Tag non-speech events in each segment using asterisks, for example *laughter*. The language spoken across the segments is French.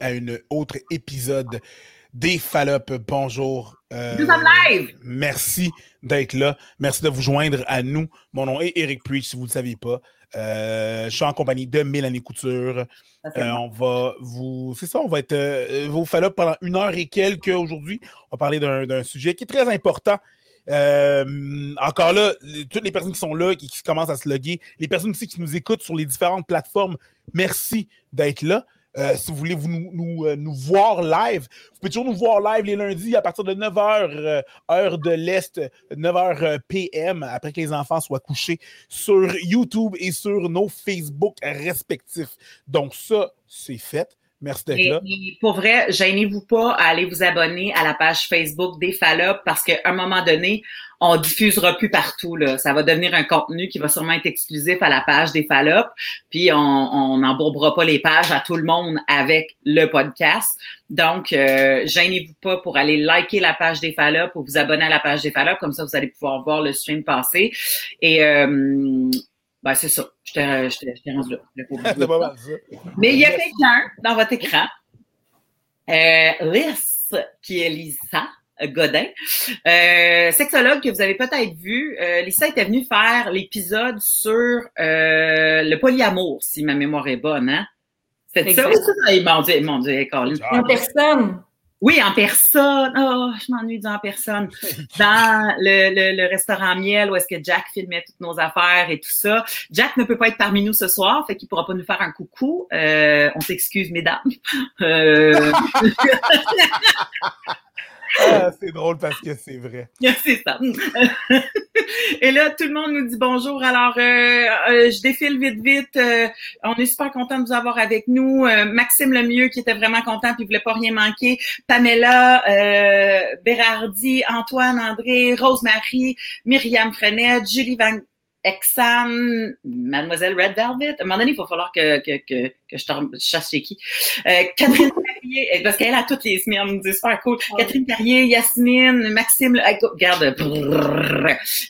à un autre épisode des Fallop. Bonjour. Euh, live. Merci d'être là. Merci de vous joindre à nous. Mon nom est Eric Preach, si vous ne le saviez pas. Euh, je suis en compagnie de Mélanie Couture. Euh, on va vous. C'est ça, on va être vos Fallop pendant une heure et quelques aujourd'hui. On va parler d'un sujet qui est très important. encore là, toutes les personnes qui sont là, qui, qui, commencent à se loguer, les personnes aussi qui nous écoutent sur les différentes plateformes, merci d'être là. Euh, si vous voulez vous, nous, euh, nous, voir live, vous pouvez toujours nous voir live les lundis à partir de 9h, euh, heure de l'Est, 9h PM, après que les enfants soient couchés, sur YouTube et sur nos Facebook respectifs. Donc, ça, c'est fait. Merci d'être là. pour vrai, gênez-vous pas à aller vous abonner à la page Facebook des Fallop parce qu'à un moment donné, on diffusera plus partout. Là. Ça va devenir un contenu qui va sûrement être exclusif à la page des Fallop. Puis on n'embourbera pas les pages à tout le monde avec le podcast. Donc, euh, gênez-vous pas pour aller liker la page des Fallop ou vous abonner à la page des Fallop. Comme ça, vous allez pouvoir voir le stream passer. Et euh, ben, c'est ça. Je t'ai rendu là. *laughs* Mais il y a quelqu'un dans votre écran, euh, Lys, qui est Lisa Godin, euh, sexologue que vous avez peut-être vu. Euh, Lisa était venue faire l'épisode sur euh, le polyamour, si ma mémoire est bonne. Hein? C'est ça? Mon Dieu, mon Dieu, En personne. Oui, en personne. Oh, je m'ennuie en personne. *laughs* Dans le, le, le, restaurant Miel où est-ce que Jack filmait toutes nos affaires et tout ça. Jack ne peut pas être parmi nous ce soir, fait qu'il pourra pas nous faire un coucou. Euh, on s'excuse, mesdames. Euh... *laughs* *laughs* Ah, c'est drôle parce que c'est vrai. *laughs* c'est ça. *laughs* Et là, tout le monde nous dit bonjour. Alors, euh, euh, je défile vite, vite. Euh, on est super content de vous avoir avec nous. Maxime Lemieux, qui était vraiment content puis voulait pas rien manquer. Pamela, Bérardi, Antoine, André, Rosemary, Myriam Frenette, Julie Van Exam, Mademoiselle Red Velvet. À un moment donné, il va falloir que, que, que, que je, chasse chez qui. Euh, Catherine Eh, parce qu'elle a toutes les semaines, c'est super cool. Catherine Carrier, Yasmine, Maxime, regarde.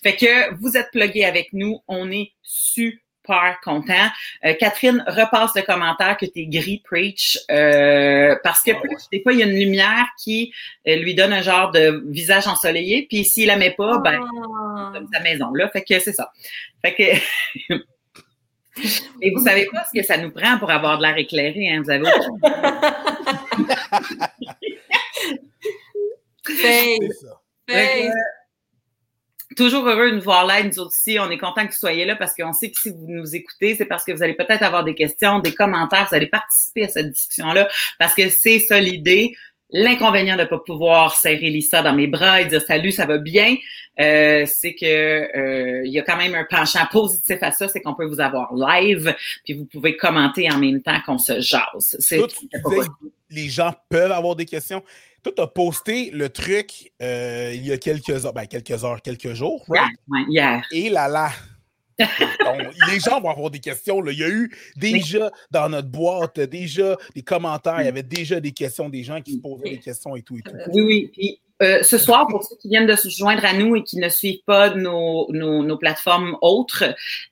Fait que vous êtes plugués avec nous. On est super content. Euh, Catherine repasse le commentaire que t'es gris preach euh, parce que ah des fois il y a une lumière qui euh, lui donne un genre de visage ensoleillé puis s'il la met pas ben ah. comme sa maison là fait que c'est ça. Fait que *laughs* *laughs* Et vous savez pas ce que ça nous prend pour avoir de l'air éclairé, hein? Vous avez ça toujours heureux de nous voir là, nous aussi. On est content que vous soyez là parce qu'on sait que si vous nous écoutez, c'est parce que vous allez peut-être avoir des questions, des commentaires, vous allez participer à cette discussion-là parce que c'est ça l'idée. L'inconvénient de ne pas pouvoir serrer Lisa dans mes bras et dire salut, ça va bien, euh, c'est que euh, il y a quand même un penchant positif à ça, c'est qu'on peut vous avoir live, puis vous pouvez commenter en même temps qu'on se jase. C'est, les gens peuvent avoir des questions. Toi, tu as posté le truc euh, il y a quelques heures, ben, quelques heures, quelques jours, right? hier. Et là là. Les gens vont avoir des questions. Là. Il y a eu déjà dans notre boîte, déjà des commentaires, il y avait déjà des questions des gens qui se posaient des questions et tout et tout. Oui, oui. Euh, ce soir, pour ceux qui viennent de se joindre à nous et qui ne suivent pas nos, nos, nos plateformes autres,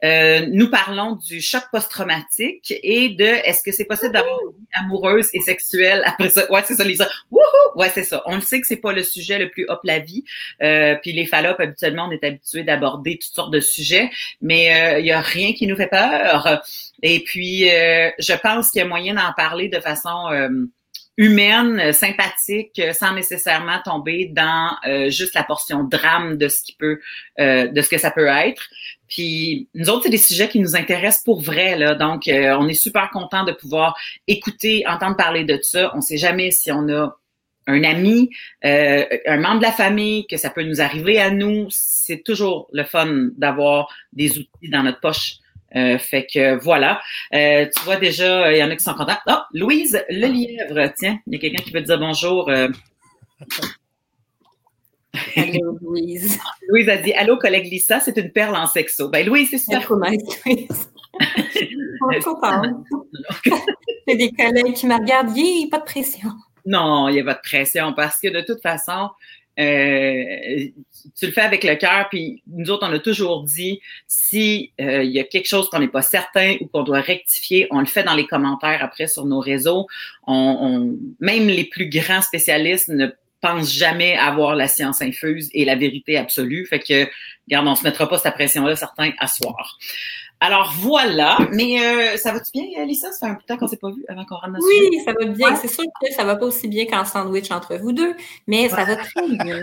euh, nous parlons du choc post-traumatique et de est-ce que c'est possible d'avoir une vie amoureuse et sexuelle après ça? Ouais, c'est ça, Lisa. Wouhou! Ouais, c'est ça. On le sait que c'est pas le sujet le plus hop la vie. Euh, puis les fallops, habituellement, on est habitué d'aborder toutes sortes de sujets, mais il y a rien qui nous fait peur. Et puis, je pense qu'il y a moyen d'en parler de façon humaine, euh, sympathique, euh, sans nécessairement tomber dans euh, juste la portion drame de ce qui peut, de ce que ça peut être. Puis nous autres, c'est des sujets qui nous intéressent pour vrai, là. Donc, on est super content de pouvoir écouter, entendre parler de ça. On sait jamais si on a un ami, un membre de la famille, que ça peut nous arriver à nous. C'est toujours le fun d'avoir des outils dans notre poche euh, fait que voilà. Euh, tu vois déjà, il y en a qui sont contents. Oh, Louise Le Lièvre, tiens, il y a quelqu'un qui veut dire bonjour. Euh. Allô, Louise. *laughs* Louise a dit Allô, collègue Lisa, c'est une perle en sexo. Ben, Louise, c'est super. *laughs* *laughs* C'est des collègues qui me regardent. a pas de pression. Non, il n'y a pas de pression parce que de toute façon, euh, tu le fais avec le cœur, puis nous autres, on a toujours dit, si euh, il y a quelque chose qu'on n'est pas certain ou qu'on doit rectifier, on le fait dans les commentaires après sur nos réseaux. On, même les plus grands spécialistes ne pensent jamais avoir la science infuse et la vérité absolue. Fait que, regarde, on se mettra pas cette pression-là, certains, à soir. Alors voilà, mais euh, ça va-tu bien, Lisa? Ça fait un peu de temps qu'on ne s'est pas vu avant qu'on rentre Oui, ça va bien. C'est sûr que ça ne va pas aussi bien qu'en sandwich entre vous deux, mais ça va très bien.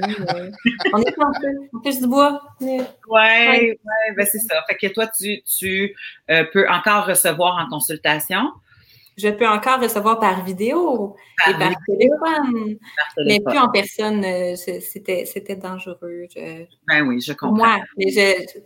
on est en plus, du bois. Oui, ouais, ben c'est ça. Fait que toi, tu, tu euh, peux encore recevoir en consultation. Je peux encore recevoir par vidéo et par téléphone, mais plus en personne. Euh, c'était dangereux. ben oui, je comprends. Moi, mais je, je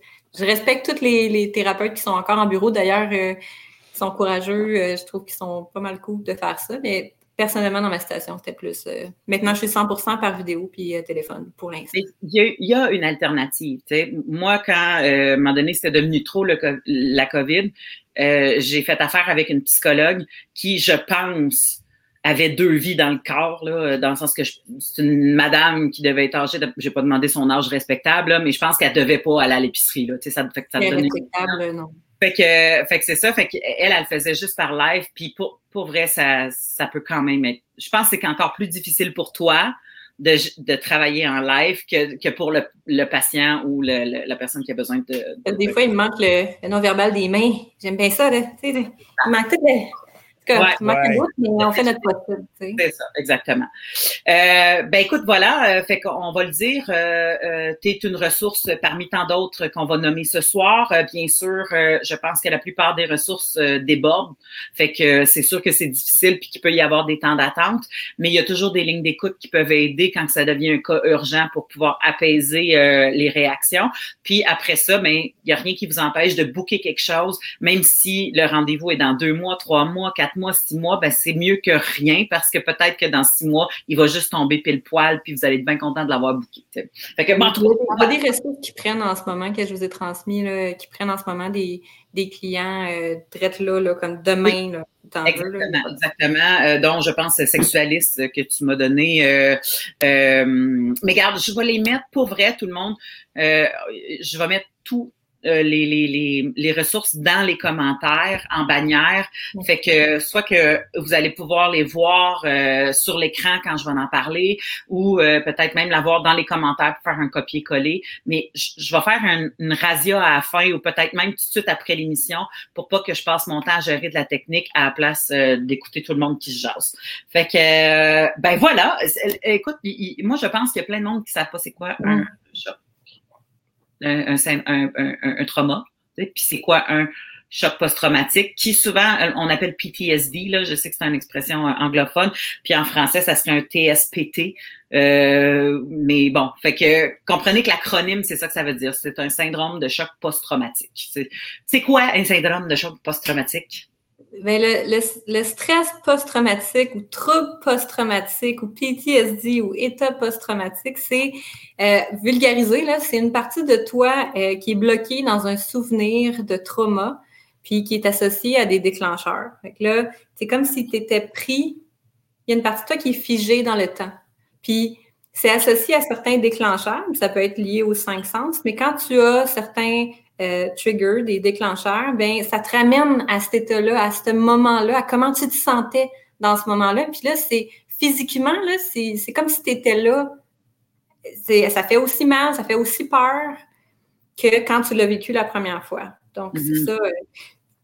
respecte tous les, thérapeutes qui sont encore en bureau. D'ailleurs, euh, ils sont courageux. Euh, je trouve qu'ils sont pas mal cool de faire ça. Mais personnellement, dans ma station, c'était plus. Euh, maintenant, je suis 100% par vidéo puis téléphone pour l'instant. Il y, a une alternative. Moi, quand, à un moment donné, c'était devenu trop la COVID, j'ai fait affaire avec une psychologue qui, je pense, avait deux vies dans le corps, là, dans le sens que c'est une madame qui devait être âgée, j'ai pas demandé son âge respectable, mais je pense qu'elle devait pas aller à l'épicerie. Là, ça, fait que ça donnait... respectable, non. Fait que, fait que c'est ça, fait qu'elle, elle faisait juste par live, puis pour, pour vrai, ça, ça peut quand même être... Je pense que c'est encore plus difficile pour toi de, de travailler en live que, que pour le, le patient ou le, la personne qui a besoin de... Des fois, il me manque le, non-verbal des mains. J'aime bien ça, là. Tu sais, il manque ouais, mais on fait notre possible. C'est ça, exactement. Euh, ben écoute, voilà, euh, fait qu'on va le dire, euh, euh tu es une ressource parmi tant d'autres qu'on va nommer ce soir. Euh, bien sûr, je pense que la plupart des ressources débordent, fait que c'est sûr que c'est difficile puis qu'il peut y avoir des temps d'attente, mais il y a toujours des lignes d'écoute qui peuvent aider quand ça devient un cas urgent pour pouvoir apaiser les réactions. Puis après ça, ben il y a rien qui vous empêche de booker quelque chose, même si le rendez-vous est dans deux mois, trois mois, quatre mois, six mois, ben c'est mieux que rien parce que peut-être que dans six mois, il va juste tomber pile poil puis vous allez être bien content de l'avoir booké. Fait que, bon, il y a des ressources qui prennent en ce moment, que je vous ai transmis, là, qui prennent en ce moment des, des clients euh, là, là, comme demain. Là, exactement, exactement. Euh, dont je pense sexualiste que tu m'as donné. Euh, euh, mais regarde, je vais les mettre pour vrai, tout le monde. je vais mettre tout euh, les, les, les, ressources dans les commentaires en bannière. Fait que soit que vous allez pouvoir les voir euh, sur l'écran quand je vais en parler ou euh, peut-être même l'avoir dans les commentaires pour faire un copier-coller. Mais je, vais faire une razzia à la fin ou peut-être même tout de suite après l'émission pour pas que je passe mon temps à gérer de la technique à la place d'écouter tout le monde qui se jase. Fait que, ben voilà. Écoute, moi, je pense qu'il y a plein de monde qui savent pas c'est quoi un un, un, un, un trauma. Puis c'est quoi un choc post-traumatique, qui souvent euh, on appelle PTSD, là, je sais que c'est une expression euh, anglophone, puis en français, ça serait un TSPT. Euh, mais bon, fait que comprenez que l'acronyme, c'est ça que ça veut dire. C'est un syndrome de choc post-traumatique. C'est quoi un syndrome de choc post-traumatique? Ben, le, le, stress post-traumatique ou trouble post-traumatique ou PTSD ou état post-traumatique, c'est euh, vulgarisé, c'est une partie de toi euh, qui est bloquée dans un souvenir de trauma, puis qui est associé à des déclencheurs. Fait là, c'est comme si tu étais pris, il y a une partie de toi qui est figée dans le temps. Puis c'est associé à certains déclencheurs, ça peut être lié aux cinq sens, mais quand tu as certains euh, trigger, des déclencheurs, ben ça te ramène à cet état-là, à ce moment-là, à comment tu te sentais dans ce moment-là. Puis là, c'est physiquement, là, c'est comme si tu étais là. Ça fait aussi mal, ça fait aussi peur que quand tu l'as vécu la première fois. Donc, c'est mm-hmm. ça. Euh,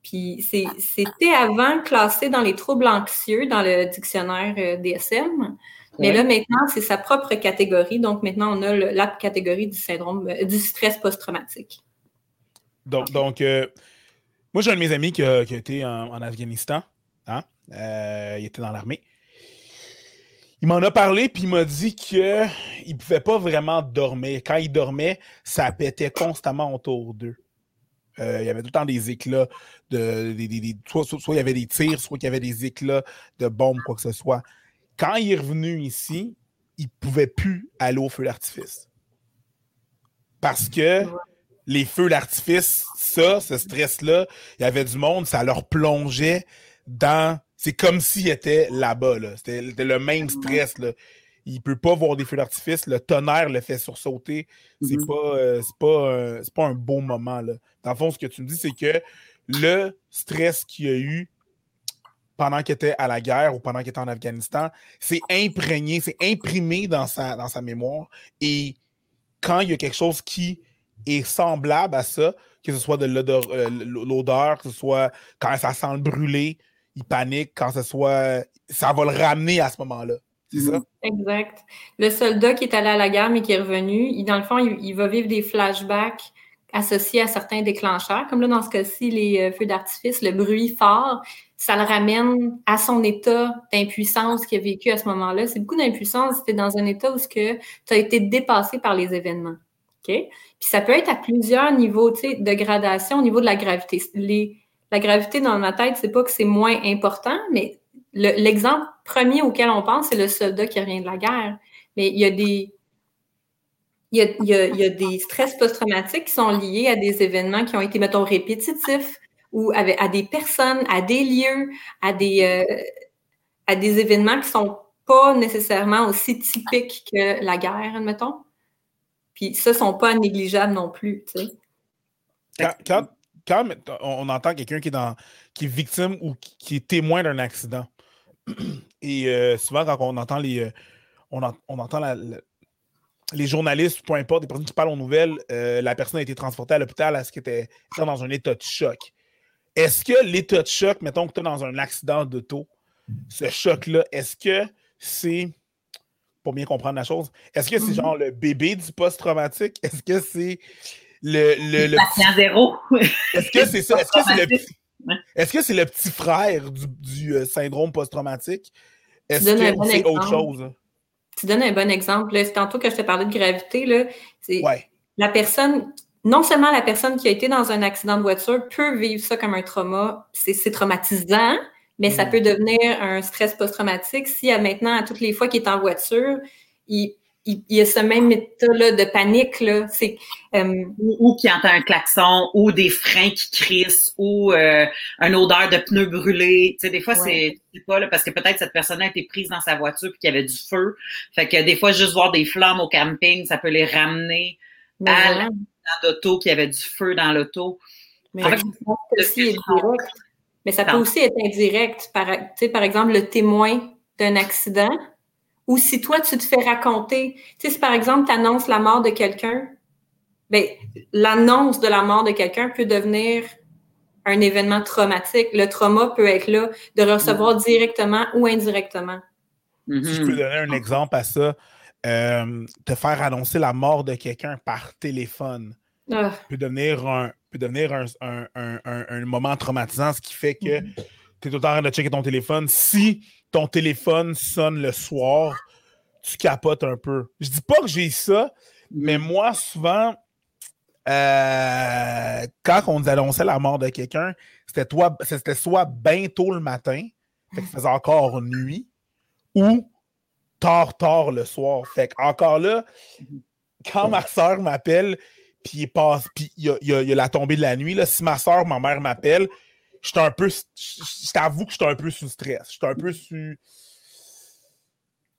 puis c'était avant classé dans les troubles anxieux dans le dictionnaire euh, DSM. Mais là, maintenant, c'est sa propre catégorie. Donc, maintenant, on a la catégorie du syndrome du stress post-traumatique. Donc, donc euh, moi, j'ai un de mes amis qui a, été en, Afghanistan. Hein? Euh, il était dans l'armée. Il m'en a parlé, puis il m'a dit qu'il ne pouvait pas vraiment dormir. Quand il dormait, ça pétait constamment autour d'eux. Euh, il y avait tout le temps des éclats, de, soit, soit, il y avait des tirs, soit il y avait des éclats de bombes, quoi que ce soit. Quand il est revenu ici, il ne pouvait plus aller au feu d'artifice. Parce que les feux d'artifice, ça, ce stress-là, il y avait du monde, ça leur plongeait dans. C'est comme s'ils étaient là-bas. Là. C'était le même stress. Là. il ne peut pas voir des feux d'artifice, le tonnerre le fait sursauter. C'est mm-hmm. pas, euh, pas, pas, un beau moment. Là. Dans le fond, ce que tu me dis, c'est que le stress qu'il y a eu pendant qu'il était à la guerre ou pendant qu'il était en Afghanistan, c'est imprégné, c'est imprimé dans sa, dans sa mémoire. Et quand il y a quelque chose qui est semblable à ça, que ce soit de euh, l'odeur, que ce soit quand ça sent le brûler, il panique, quand ce soit. Ça va le ramener à ce moment-là. C'est ça? Exact. Le soldat qui est allé à la guerre mais qui est revenu, il, dans le fond, il, va vivre des flashbacks associés à certains déclencheurs, comme là dans ce cas-ci, les euh, feux d'artifice, le bruit fort, ça le ramène à son état d'impuissance qu'il a vécu à ce moment-là. C'est beaucoup d'impuissance, c'était dans un état où tu as été dépassé par les événements. OK? Puis ça peut être à plusieurs niveaux de gradation au niveau de la gravité. la gravité dans ma tête, c'est pas que c'est moins important, mais l'exemple premier auquel on pense, c'est le soldat qui revient de la guerre. Mais il y a des. Il y a, des stress post-traumatiques qui sont liés à des événements qui ont été, mettons, répétitifs ou à, des personnes, à des lieux, à des, euh, à des événements qui sont pas nécessairement aussi typiques que la guerre, admettons. Puis ça, sont pas négligeables non plus. Quand, on entend quelqu'un qui est qui est victime ou qui est témoin d'un accident, *clears throat* et euh, souvent quand on entend les euh, on, entend les journalistes, peu importe, les personnes qui parlent aux nouvelles, euh, la personne a été transportée à l'hôpital à ce qu'elle était dans un état de choc. Est-ce que l'état de choc, mettons que tu es dans un accident d'auto, ce choc-là, est-ce que c'est pour bien comprendre la chose. Est-ce que c'est mhm. genre le bébé du post-traumatique? Est-ce que c'est le. le, le patient zéro. *laughs* Est-ce que c'est ça? Est-ce que c'est le petit. Est-ce que c'est le petit frère du, du euh, syndrome post-traumatique? Est-ce que c'est autre chose? Tu donnes un bon exemple. C'est tantôt que je te parlais de gravité. Là, La personne, non seulement la personne qui a été dans un accident de voiture peut vivre ça comme un trauma, c'est traumatisant, mais ça peut devenir un stress post-traumatique si maintenant, à toutes les fois qu'il est en voiture, il, il, y a ce même état-là de panique. Là. C'est, euh, ou, qui entend un klaxon, ou des freins qui crissent, ou euh, une odeur de pneus brûlés. Tu sais, des fois, c'est, pas là, parce que peut-être cette personne a été prise dans sa voiture et qu'il y avait du feu. Fait que des fois, juste voir des flammes au camping, ça peut les ramener à l'auto, qu'il y avait du feu dans l'auto. Mais, mais ça peut aussi être indirect. Par, par exemple, le témoin d'un accident, ou si toi, tu te fais raconter. Tu sais, si par exemple, tu annonces la mort de quelqu'un, ben, l'annonce de la mort de quelqu'un peut devenir un événement traumatique. Le trauma peut être là de recevoir directement ou indirectement. Si je peux donner un exemple à ça, euh, te faire annoncer la mort de quelqu'un par téléphone ah. peut devenir un, peut devenir un, moment traumatisant, ce qui fait que mm-hmm. tu es tout le temps en train de checker ton téléphone. Si ton téléphone sonne le soir, tu capotes un peu. Je dis pas que j'ai ça, mais mm-hmm. moi, souvent, euh, quand on nous annonçait la mort de quelqu'un, c'était c'était soit bien tôt le matin, fait faisait encore nuit, ou tard, tard le soir. Fait encore là, mm-hmm. quand ma soeur m'appelle, puis il passe, puis il y a, la tombée de la nuit. Là. Si ma soeur, ma mère m'appelle, je un peu. Je t'avoue que je suis un peu sous stress. Je suis un peu sous.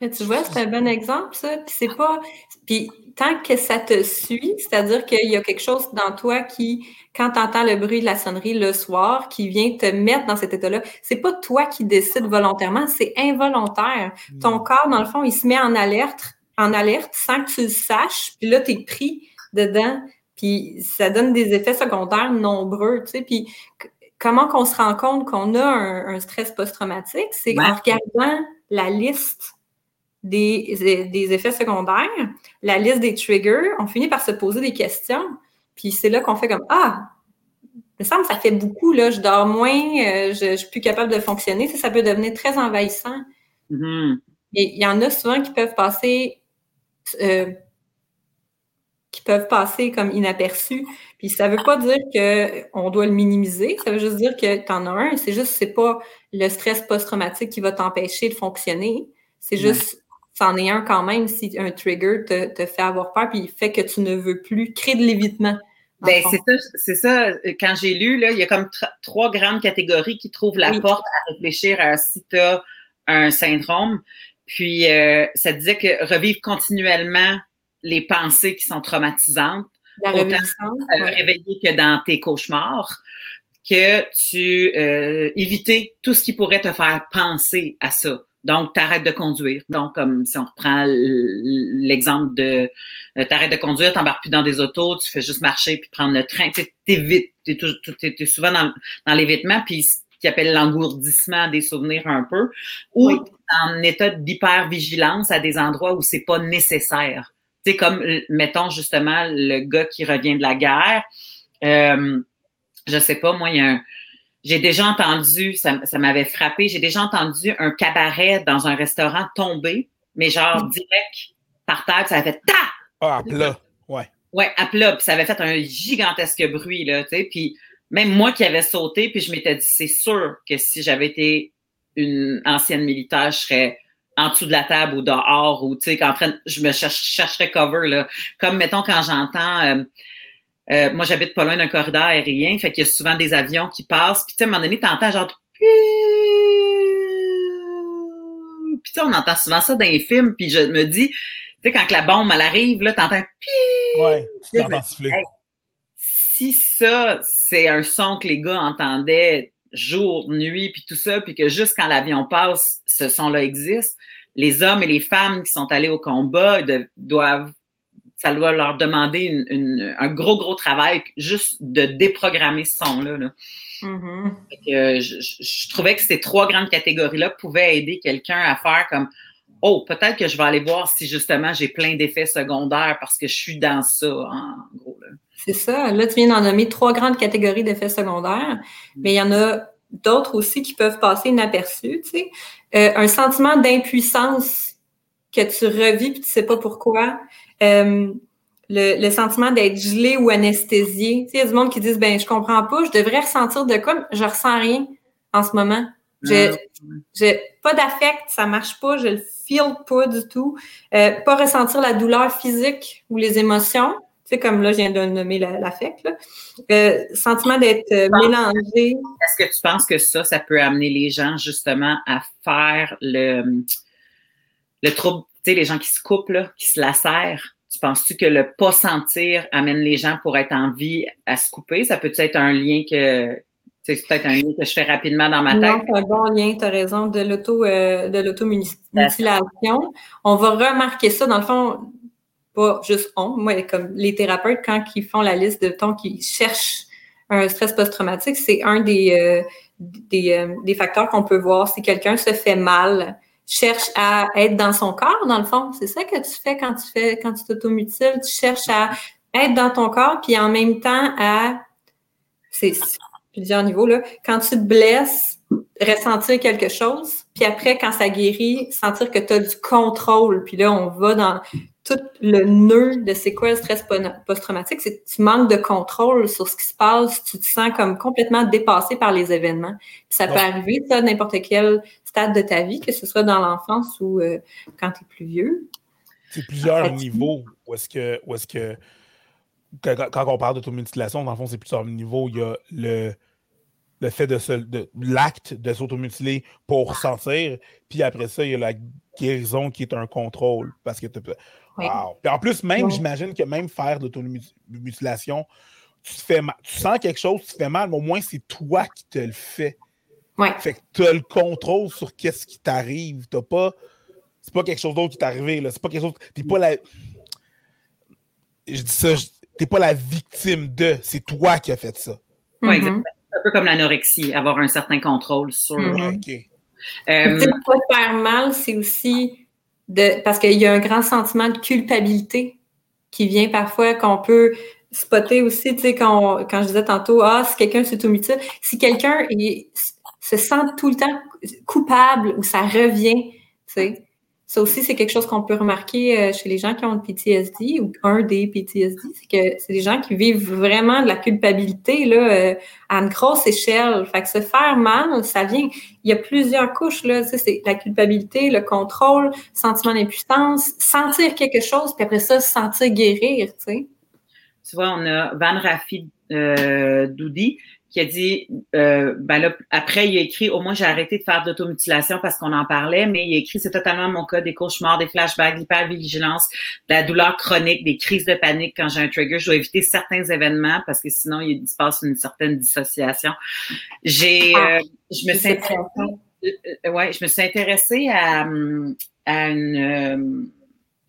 tu vois, c'est un bon exemple, ça. Puis c'est pas. Puis tant que ça te suit, c'est-à-dire qu'il y a quelque chose dans toi qui, quand tu entends le bruit de la sonnerie le soir, qui vient te mettre dans cet état-là, c'est pas toi qui décides volontairement, c'est involontaire. Ton corps, dans le fond, il se met en alerte, en alerte sans que tu le saches. Puis là, tu es pris dedans. Puis ça donne des effets secondaires nombreux, tu sais. Puis comment qu'on se rend compte qu'on a un, stress post-traumatique? C'est en regardant la liste des, des, effets secondaires, la liste des triggers, on finit par se poser des questions. Puis c'est là qu'on fait comme Ah, il me semble que ça fait beaucoup, là, je dors moins, euh, je, ne suis plus capable de fonctionner. Ça, ça peut devenir très envahissant. Mm-hmm. Et il y en a souvent qui peuvent passer euh, qui peuvent passer comme inaperçus. Puis ça veut pas dire qu'on doit le minimiser, ça veut juste dire que tu en as un. C'est juste c'est pas le stress post-traumatique qui va t'empêcher de fonctionner. C'est juste, c'en est un quand même si un trigger te, te, fait avoir peur, puis il fait que tu ne veux plus créer de l'évitement. Ben, c'est ça, c'est ça. Quand j'ai lu, là, il y a comme trois grandes catégories qui trouvent la porte à réfléchir à si tu as un syndrome. Puis, euh, ça disait que revivre continuellement les pensées qui sont traumatisantes, La autant euh, réveillées que dans tes cauchemars, que tu euh, éviter tout ce qui pourrait te faire penser à ça. Donc, t'arrêtes de conduire. Donc, comme si on reprend l'exemple de euh, t'arrêtes de conduire, t'embarques plus dans des autos, tu fais juste marcher puis prendre le train. Tu t'évites. T'es, t'es, t'es souvent dans, dans l'évitement, puis ce qui appelle l'engourdissement des souvenirs un peu, ou Oui. en état d'hypervigilance à des endroits où c'est pas nécessaire. Tu sais, comme, mettons justement le gars qui revient de la guerre. Euh, je sais pas, moi, il y a un, j'ai déjà entendu, ça, ça m'avait frappé, j'ai déjà entendu un cabaret dans un restaurant tomber, mais genre direct par terre, ça avait fait ta! Ah, à plat. Ouais. Ouais, à plat, puis ça avait fait un gigantesque bruit, là, tu sais, puis même moi qui avais sauté, puis je m'étais dit, c'est sûr que si j'avais été une ancienne militaire, je serais en dessous de la table ou dehors, ou tu sais, qu'en train, je me cherche, chercherais cover, là. Comme, mettons, quand j'entends, euh, euh, moi, j'habite pas loin d'un corridor aérien, fait qu'il y a souvent des avions qui passent, puis tu sais, à un moment donné, t'entends genre... Puis tu sais, on entend souvent ça dans les films, puis je me dis, tu sais, quand que la bombe, elle arrive, là, t'entends... Ouais. Tu. Hey. Si ça, c'est un son que les gars entendaient jour, nuit, puis tout ça, puis que juste quand l'avion passe, ce son-là existe, les hommes et les femmes qui sont allés au combat de- doivent, ça doit leur demander une- une- un gros, gros travail juste de déprogrammer ce son-là. là. Mhm. Que, euh, je, je- je trouvais que ces trois grandes catégories-là pouvaient aider quelqu'un à faire comme Oh, peut-être que je vais aller voir si justement j'ai plein d'effets secondaires parce que je suis dans ça, en gros. Là. C'est ça. Là, tu viens d'en nommer trois grandes catégories d'effets secondaires, mais il y en a d'autres aussi qui peuvent passer inaperçus. Tu sais. Euh, un sentiment d'impuissance que tu revis puis tu sais pas pourquoi. Euh, le, le sentiment d'être gelé ou anesthésié. Tu sais, il y a du monde qui disent ben je comprends pas, je devrais ressentir de quoi, mais je ressens rien en ce moment. Je, j'ai pas d'affect, ça marche pas, je le feel pas du tout. Euh, pas ressentir la douleur physique ou les émotions. Sais, comme là, je viens de nommer la- l'affect. là. Euh, sentiment d'être euh, mélangé. Est-ce que tu penses que ça, ça peut amener les gens justement à faire le, le trouble, tu sais, les gens qui se coupent, là, qui se lacèrent? Tu penses-tu que le pas sentir amène les gens pour être en vie à se couper? Ça peut être un lien que, c'est peut-être un lien que je fais rapidement dans ma tête. c'est un bon lien, tu as raison, de l'auto euh, de l'automutilation. On va remarquer ça, dans le fond, pas juste on, moi, comme les thérapeutes, quand ils font la liste de temps qu'ils cherchent un stress post-traumatique, c'est un des, euh, des, euh, des facteurs qu'on peut voir. Si quelqu'un se fait mal, cherche à être dans son corps, dans le fond. C'est ça que tu fais quand tu fais, quand tu t'automutiles. Tu cherches à être dans ton corps, puis en même temps à, c'est plusieurs niveaux, là. Quand tu te blesses, ressentir quelque chose, puis après, quand ça guérit, sentir que tu as du contrôle. Puis là, on va dans tout le nœud de c'est quoi le stress po- post-traumatique, c'est que tu manques de contrôle sur ce qui se passe, tu te sens comme complètement dépassé par les événements. Puis ça peut arriver, ça, à n'importe quel stade de ta vie, que ce soit dans l'enfance ou euh, quand tu es plus vieux. C'est plusieurs niveaux où est-ce que, où est-ce que quand, on parle d'automutilation, dans le fond, c'est plusieurs niveaux. Il y a le, le fait de se, de, l'acte de s'automutiler pour sentir, puis après ça, il y a la guérison qui est un contrôle. Parce que Oui. Wow. Puis en plus, même, j'imagine que même faire de l'automutilation, tu te fais mal. Tu sens quelque chose, tu te fais mal, mais au moins c'est toi qui te le fais. Ouais. Fait que tu as le contrôle sur qu'est-ce qui t'arrive. T'as pas. C'est pas quelque chose d'autre qui t'est arrivé. là. C'est pas quelque chose. T'es pas la. Je dis ça, je- t'es pas la victime de. C'est toi qui as fait ça. Mhm. C'est un peu comme l'anorexie, avoir un certain contrôle sur. Mhm. Ouais, ok. Euh, pas faire mal, c'est aussi de parce qu'il y a un grand sentiment de culpabilité qui vient parfois qu'on peut spotter aussi, tu sais, quand, quand je disais tantôt, ah, si quelqu'un s'automutile, si quelqu'un est- se sent tout le temps coupable ou ça revient, tu sais, ça aussi, c'est quelque chose qu'on peut remarquer euh, chez les gens qui ont le PTSD ou un des PTSD, c'est que c'est des gens qui vivent vraiment de la culpabilité là, euh, à une grosse échelle. Fait que se faire mal, ça vient il y a plusieurs couches, là. C'est la culpabilité, le contrôle, sentiment d'impuissance, sentir quelque chose, puis après ça, se sentir guérir, tu vois, on a Van Rafi euh, Doudi qui a dit, euh, ben là, après, il a écrit, au moins j'ai arrêté de faire d'automutilation parce qu'on en parlait, mais il a écrit, c'est totalement mon cas, des cauchemars, des flashbacks, l'hypervigilance, de la douleur chronique, des crises de panique quand j'ai un trigger. Je dois éviter certains événements parce que sinon, il se passe une certaine dissociation. J'ai, ah, euh, je me suis intéressée, euh, ouais, je me suis intéressée à, à une,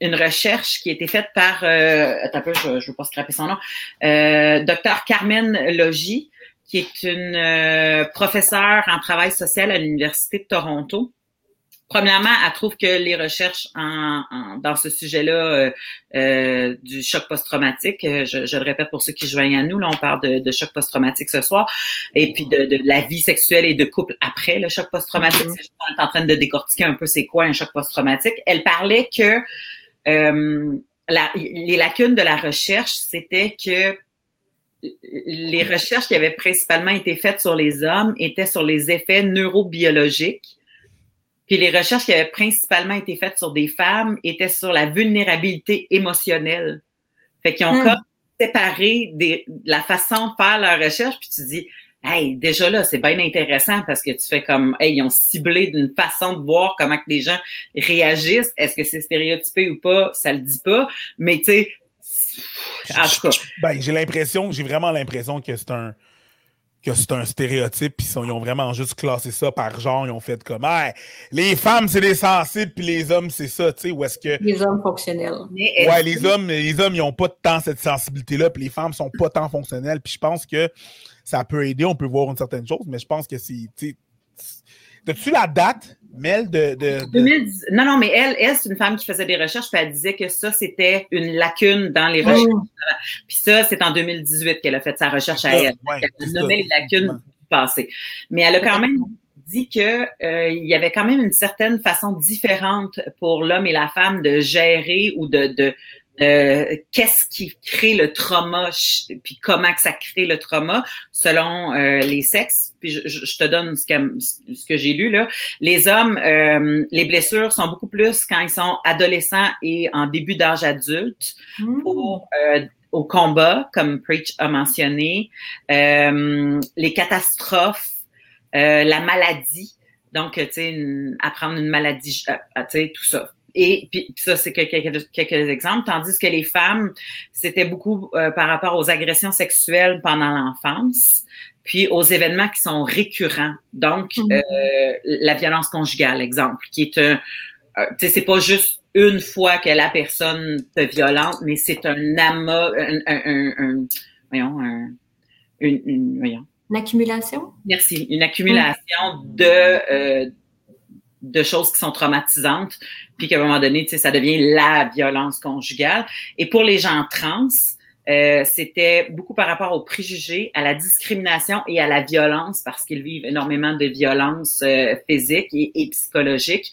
une recherche qui a été faite par, euh, attends un peu, je ne veux pas scraper son nom, euh, docteur Carmen Logie, qui est une euh, professeure en travail social à l'Université de Toronto. Premièrement, elle trouve que les recherches en, dans ce sujet-là euh, du choc post-traumatique, je, je, le répète pour ceux qui joignent à nous, là on parle de, de choc post-traumatique ce soir, et puis de, de, la vie sexuelle et de couple après le choc post-traumatique. Mm-hmm. On est en train de décortiquer un peu c'est quoi un choc post-traumatique. Elle parlait que euh, la, les lacunes de la recherche, c'était que les recherches qui avaient principalement été faites sur les hommes étaient sur les effets neurobiologiques. Puis les recherches qui avaient principalement été faites sur des femmes étaient sur la vulnérabilité émotionnelle. Fait qu'ils ont hmm. comme séparé des, la façon de faire leur recherche, puis tu dis, hey, déjà là, c'est bien intéressant parce que tu fais comme, hey, ils ont ciblé d'une façon de voir comment que les gens réagissent. Est-ce que c'est stéréotypé ou pas? Ça le dit pas. Mais tu sais. Ben, j'ai l'impression, j'ai vraiment l'impression que c'est un que c'est un stéréotype, puis ils ont vraiment juste classé ça par genre, ils ont fait comme hey, les femmes c'est des sensibles, puis les hommes c'est ça, tu sais, ou est-ce que les hommes fonctionnels. Ouais, les hommes, les hommes ils ont pas tant cette sensibilité là, puis les femmes sont pas tant fonctionnelles, puis je pense que ça peut aider, on peut voir une certaine chose, mais je pense que c'est. As-tu la date, Mel, de. non, non, mais elle, elle c'est une femme qui faisait des recherches, puis elle disait que ça, c'était une lacune dans les recherches. Oh. Puis ça, c'est en 2018 qu'elle a fait sa recherche à elle. elle a nommé les lacunes du passé. Mais elle a quand même dit que euh, il y avait quand même une certaine façon différente pour l'homme et la femme de gérer ou de, de, euh, qu'est-ce qui crée le trauma, puis comment que ça crée le trauma selon euh, les sexes? Puis je, te donne ce que, ce que j'ai lu là. Les hommes, euh, les blessures sont beaucoup plus quand ils sont adolescents et en début d'âge adulte mmh. au combat, comme Preach a mentionné, les catastrophes, la maladie. Donc, tu sais, apprendre une maladie, tu sais, tout ça. Et puis ça, c'est quelques, quelques exemples. Tandis que les femmes, c'était beaucoup euh, par rapport aux agressions sexuelles pendant l'enfance, puis aux événements qui sont récurrents. Donc, mhm. euh, la violence conjugale, exemple, qui est un... Euh, tu sais, c'est pas juste une fois que la personne est violente, mais c'est un amas, un, un, un, voyons, un, une, une, voyons. Une accumulation? Merci. Une accumulation de de choses qui sont traumatisantes, puis qu'à un moment donné, tu sais, ça devient la violence conjugale. Et pour les gens trans, euh, c'était beaucoup par rapport aux préjugés, à la discrimination et à la violence, parce qu'ils vivent énormément de violences euh, physiques et, psychologiques.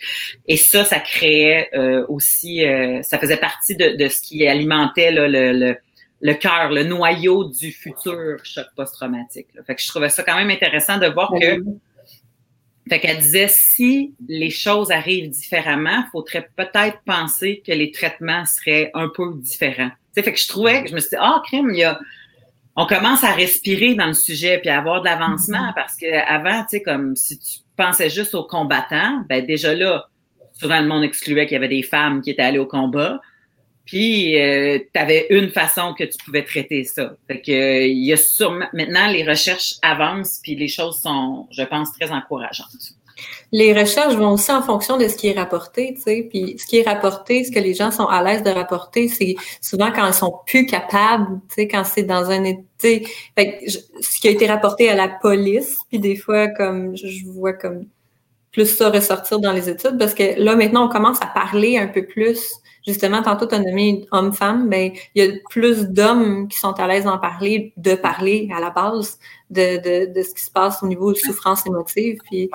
Et ça, ça créait euh, aussi, euh, ça faisait partie de, de, ce qui alimentait le, le, le cœur, le noyau du futur choc post-traumatique. Fait que je trouvais ça quand même intéressant de voir que fait qu'elle disait, si les choses arrivent différemment, faudrait peut-être penser que les traitements seraient un peu différents. T'sais, fait que je trouvais, je me suis dit, ah, crime, il y a, on commence à respirer dans le sujet puis à avoir de l'avancement mm-hmm. parce que avant, tu sais, comme si tu pensais juste aux combattants, ben déjà là, souvent le monde excluait qu'il y avait des femmes qui étaient allées au combat. Puis, euh, tu avais une façon que tu pouvais traiter ça. Fait que, il y a sûrement, maintenant, les recherches avancent, puis les choses sont, je pense, très encourageantes. Les recherches vont aussi en fonction de ce qui est rapporté, tu sais. Puis, ce qui est rapporté, ce que les gens sont à l'aise de rapporter, c'est souvent quand ils sont plus capables, tu sais, quand c'est dans un été. Fait que, ce qui a été rapporté à la police, puis des fois, comme, je vois comme plus ça ressortir dans les études, parce que là, maintenant, on commence à parler un peu plus justement, tantôt, tu as nommé homme-femme, mais il y a plus d'hommes qui sont à l'aise d'en parler, de parler à la base de, de, de, ce qui se passe au niveau de souffrance émotive. Puis,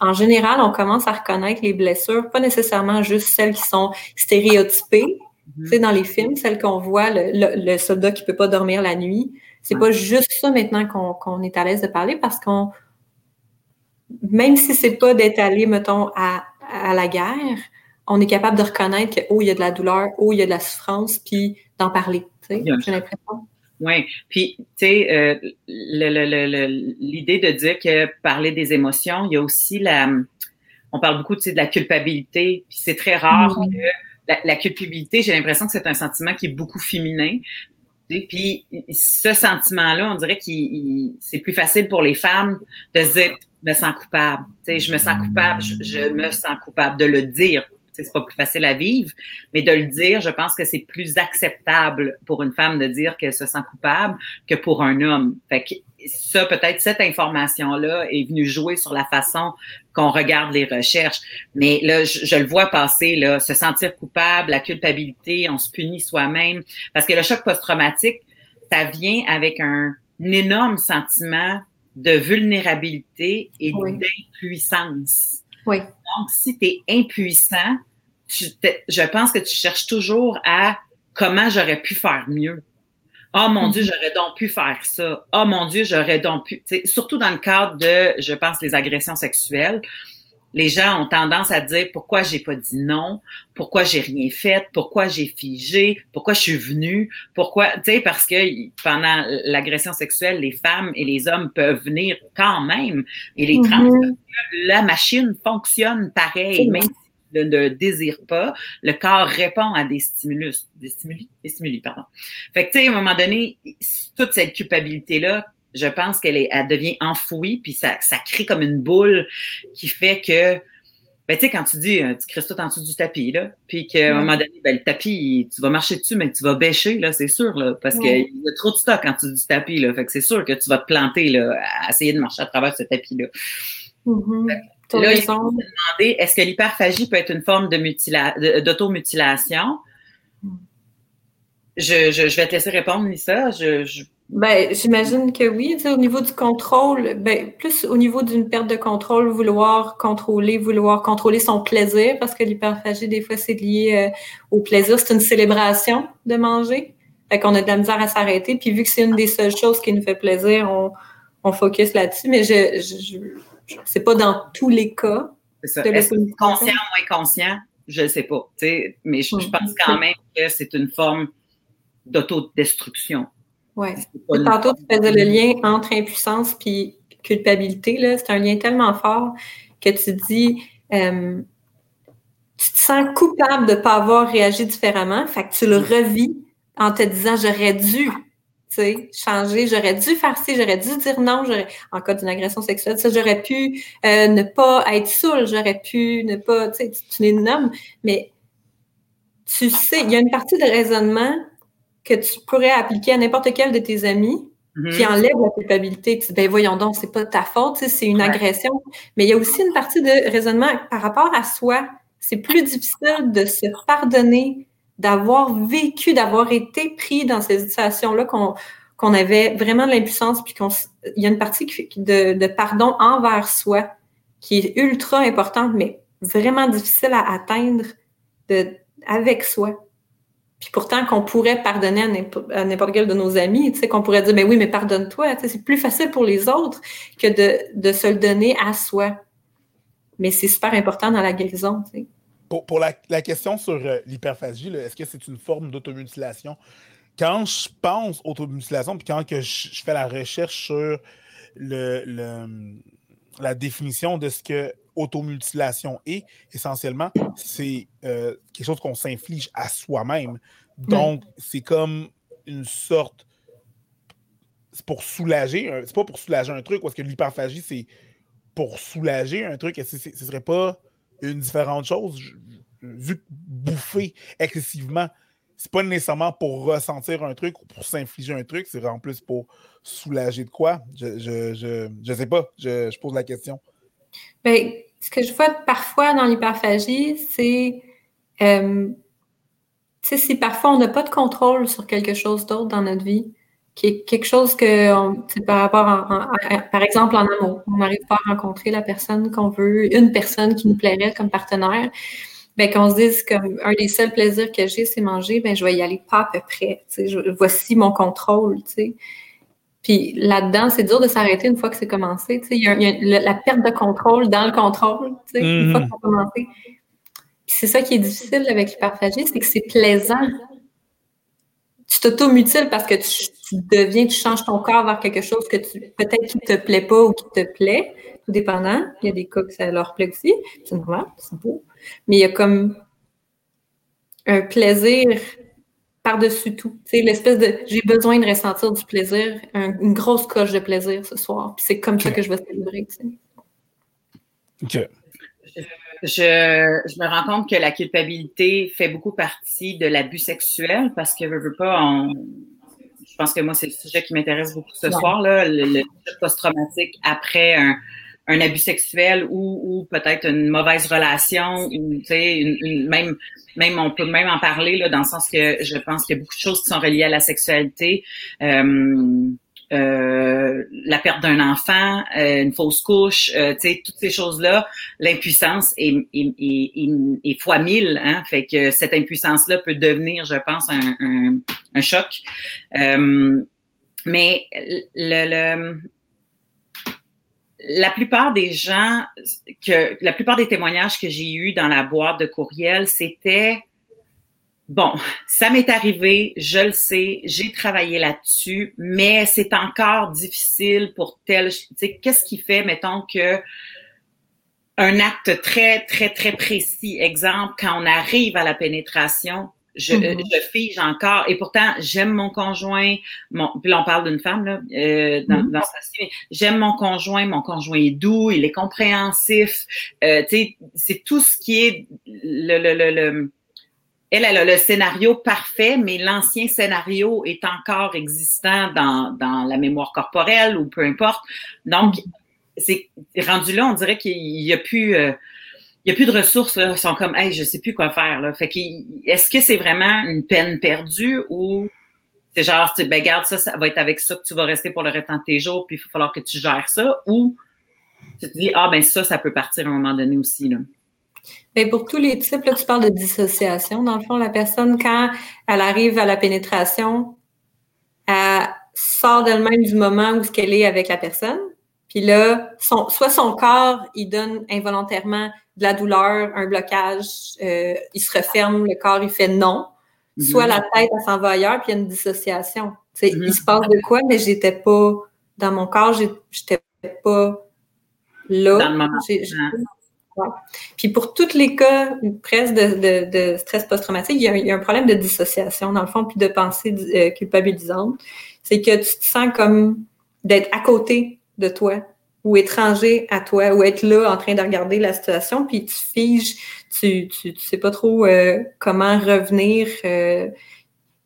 en général, on commence à reconnaître les blessures, pas nécessairement juste celles qui sont stéréotypées. Tu sais, dans les films, celles qu'on voit, le, le, soldat qui peut pas dormir la nuit. C'est pas juste ça maintenant qu'on est à l'aise de parler parce qu'on, même si c'est pas d'être allé, mettons, à, à la guerre, on est capable de reconnaître que, oh, il y a de la douleur, oh, il y a de la souffrance, puis d'en parler. Tu sais, j'ai l'impression. Oui, puis tu sais, euh, l'idée de dire que parler des émotions, il y a aussi la, on parle beaucoup de la culpabilité, puis c'est très rare que la, culpabilité, j'ai l'impression que c'est un sentiment qui est beaucoup féminin. Puis ce sentiment-là, on dirait que c'est plus facile pour les femmes de se dire, je me sens coupable. Tu sais, je me sens coupable, je me sens coupable de le dire c'est pas plus facile à vivre, mais de le dire, je pense que c'est plus acceptable pour une femme de dire qu'elle se sent coupable que pour un homme. Fait que ça, peut-être cette information-là est venue jouer sur la façon qu'on regarde les recherches. Mais là, je, le vois passer, là, se sentir coupable, la culpabilité, on se punit soi-même. Parce que le choc post-traumatique, ça vient avec un, énorme sentiment de vulnérabilité et d'impuissance. Oui. Donc, si tu es impuissant, je pense que tu cherches toujours à comment j'aurais pu faire mieux. Oh mon Dieu, mm-hmm. j'aurais donc pu faire ça. Oh mon Dieu, j'aurais donc pu. Surtout dans le cadre de, je pense, les agressions sexuelles les gens ont tendance à dire pourquoi j'ai pas dit non, pourquoi j'ai rien fait, pourquoi j'ai figé, pourquoi je suis venue, pourquoi, tu sais, parce que pendant l'agression sexuelle, les femmes et les hommes peuvent venir quand même et les trans, mm-hmm. la machine fonctionne pareil, même si ne le désire pas, le corps répond à des stimulus, des stimuli, des stimuli, pardon. Fait que, tu sais, à un moment donné, toute cette culpabilité-là, je pense qu'elle est, elle devient enfouie, puis ça, ça crée comme une boule qui fait que, ben, tu sais, quand tu dis, euh, tu crées tout en dessous du tapis, là, puis qu'à un moment donné, ben, le tapis, tu vas marcher dessus, mais tu vas bêcher, là, c'est sûr, là, parce qu'il y a trop de stock quand tu dis du tapis, là, fait que c'est sûr que tu vas te planter, là, à essayer de marcher à travers ce tapis-là. Mm-hmm. Là, il faut se demander, est-ce que l'hyperphagie peut être une forme de d'automutilation? Je, je, je, vais te laisser répondre, Lisa. Je, je ben, j'imagine que oui. au niveau du contrôle, ben, plus au niveau d'une perte de contrôle, vouloir contrôler, vouloir contrôler son plaisir, parce que l'hyperphagie, des fois, c'est lié euh, au plaisir. C'est une célébration de manger. Fait qu'on a de la misère à s'arrêter. Puis vu que c'est une des seules choses qui nous fait plaisir, on, on focus là-dessus. Mais je, je, je c'est pas dans tous les cas. C'est ça. Est-ce conscient ou inconscient? Je ne sais pas. Mais je, je pense quand même que c'est une forme d'autodestruction. Oui. Tantôt, tu faisais le lien entre impuissance et culpabilité. C'est un lien tellement fort que tu dis euh, tu te sens coupable de ne pas avoir réagi différemment. Fait que tu le revis en te disant j'aurais dû changer, j'aurais dû faire ci, j'aurais dû dire non, en cas d'une agression sexuelle, ça, j'aurais pu euh, ne pas être saoul, j'aurais pu ne pas, tu sais, tu les nommes, mais tu sais, il y a une partie de raisonnement que tu pourrais appliquer à n'importe quel de tes amis qui mhm. enlève la culpabilité. Tu dis, ben voyons donc, c'est pas ta faute, c'est une agression. Mais il y a aussi une partie de raisonnement par rapport à soi. C'est plus difficile de se pardonner, d'avoir vécu, d'avoir été pris dans ces situations-là qu'on qu'on avait vraiment de l'impuissance, puis qu'il y a une partie de, de pardon envers soi qui est ultra importante, mais vraiment difficile à atteindre de, avec soi. Puis pourtant, qu'on pourrait pardonner à n'importe quel de nos amis, tu sais, qu'on pourrait dire, mais oui, mais pardonne-toi. C'est plus facile pour les autres que de, se le donner à soi. Mais c'est super important dans la guérison. Pour, la, question sur euh, l'hyperphagie, est-ce que c'est une forme d'automutilation? Quand je pense automutilation, puis quand que je, fais la recherche sur le, la définition de ce que automutilation est, essentiellement, c'est euh, quelque chose qu'on s'inflige à soi-même. Donc, c'est comme une sorte. C'est pour soulager. C'est pas pour soulager un truc, parce que l'hyperphagie, c'est pour soulager un truc. Ce ne serait pas une différente chose. Vu que bouffer excessivement, c'est pas nécessairement pour ressentir un truc ou pour s'infliger un truc, c'est en plus pour soulager de quoi? Je, je, je, sais pas. Je, pose la question. Bien, ce que je vois parfois dans l'hyperphagie, c'est euh, si parfois on n'a pas de contrôle sur quelque chose d'autre dans notre vie, qui est quelque chose que, par rapport, par exemple, en amour, on n'arrive pas à rencontrer la personne qu'on veut, une personne qui nous plairait comme partenaire, ben qu'on se dise comme un des seuls plaisirs que j'ai, c'est manger, ben je vais y aller pas à peu près. voici mon contrôle. Puis là-dedans, c'est dur de s'arrêter une fois que c'est commencé. Il y, a, la perte de contrôle dans le contrôle, une fois que c'est commencé. c'est ça qui est difficile avec l'hyperphagie, c'est que c'est plaisant. Tu t'automutiles parce que tu, deviens, tu changes ton corps vers quelque chose que tu peut-être qui te plaît pas ou qui te plaît, tout dépendant. Il y a des cas que ça leur plaît aussi. C'est normal, c'est beau. Mais il y a comme un plaisir par-dessus tout. C'est l'espèce de j'ai besoin de ressentir du plaisir, une grosse coche de plaisir ce soir. c'est comme ça que je vais célébrer. OK. Je, je, me rends compte que la culpabilité fait beaucoup partie de l'abus sexuel parce que je veux pas, je pense que moi, c'est le sujet qui m'intéresse beaucoup ce soir, là, le, le post-traumatique après un, un abus sexuel ou, ou peut-être une mauvaise relation ou tu sais une, une, même même on peut même en parler là dans le sens que je pense qu'il y a beaucoup de choses qui sont reliées à la sexualité euh, euh, la perte d'un enfant, euh, une fausse couche, tu sais, toutes ces choses-là, l'impuissance est, est, est, est, fois mille, hein, fait que cette impuissance-là peut devenir, je pense, un, un, choc. Mais le, le, la plupart des gens que la plupart des témoignages que j'ai eus dans la boîte de courriel, c'était bon, ça m'est arrivé, je le sais, j'ai travaillé là-dessus, mais c'est encore difficile pour tel, tu sais, qu'est-ce qui fait, mettons que un acte très très très précis, exemple quand on arrive à la pénétration, je, mm-hmm. je fige encore. Et pourtant, j'aime mon conjoint. Mon, puis là, on parle d'une femme là, euh, dans, mm-hmm. dans J'aime mon conjoint. Mon conjoint est doux, il est compréhensif. Euh, c'est tout ce qui est le, le, le, le elle, elle a le scénario parfait, mais l'ancien scénario est encore existant dans, dans la mémoire corporelle ou peu importe. Donc, c'est rendu là, on dirait qu'il y a plus. Euh, il n'y a plus de ressources, là. Ils sont comme, hey, je sais plus quoi faire, là. Fait est-ce que c'est vraiment une peine perdue ou c'est genre, tu ben, garde ça, ça va être avec ça que tu vas rester pour le reste de tes jours, puis il va falloir que tu gères ça, ou tu te dis, ah, ben, ça, ça peut partir à un moment donné aussi, là. Bien, pour tous les types, là, tu parles de dissociation. Dans le fond, la personne, quand elle arrive à la pénétration, elle sort d'elle-même du moment où ce qu'elle est avec la personne. Puis là, son, soit son corps, il donne involontairement de la douleur, un blocage, euh, il se referme, le corps, il fait non. Mhm. Soit la tête, elle s'en va ailleurs, puis il y a une dissociation. Sais, Il se passe de quoi, mais j'étais pas dans mon corps, j'étais pas là. Dans le Puis pour tous les cas presque de, de, stress post-traumatique, il, il, y a un problème de dissociation, dans le fond, puis de pensée euh, culpabilisante. C'est que tu te sens comme d'être à côté de toi ou étranger à toi, ou être là en train de regarder la situation, puis tu figes, tu, tu, sais pas trop euh, comment revenir. Euh,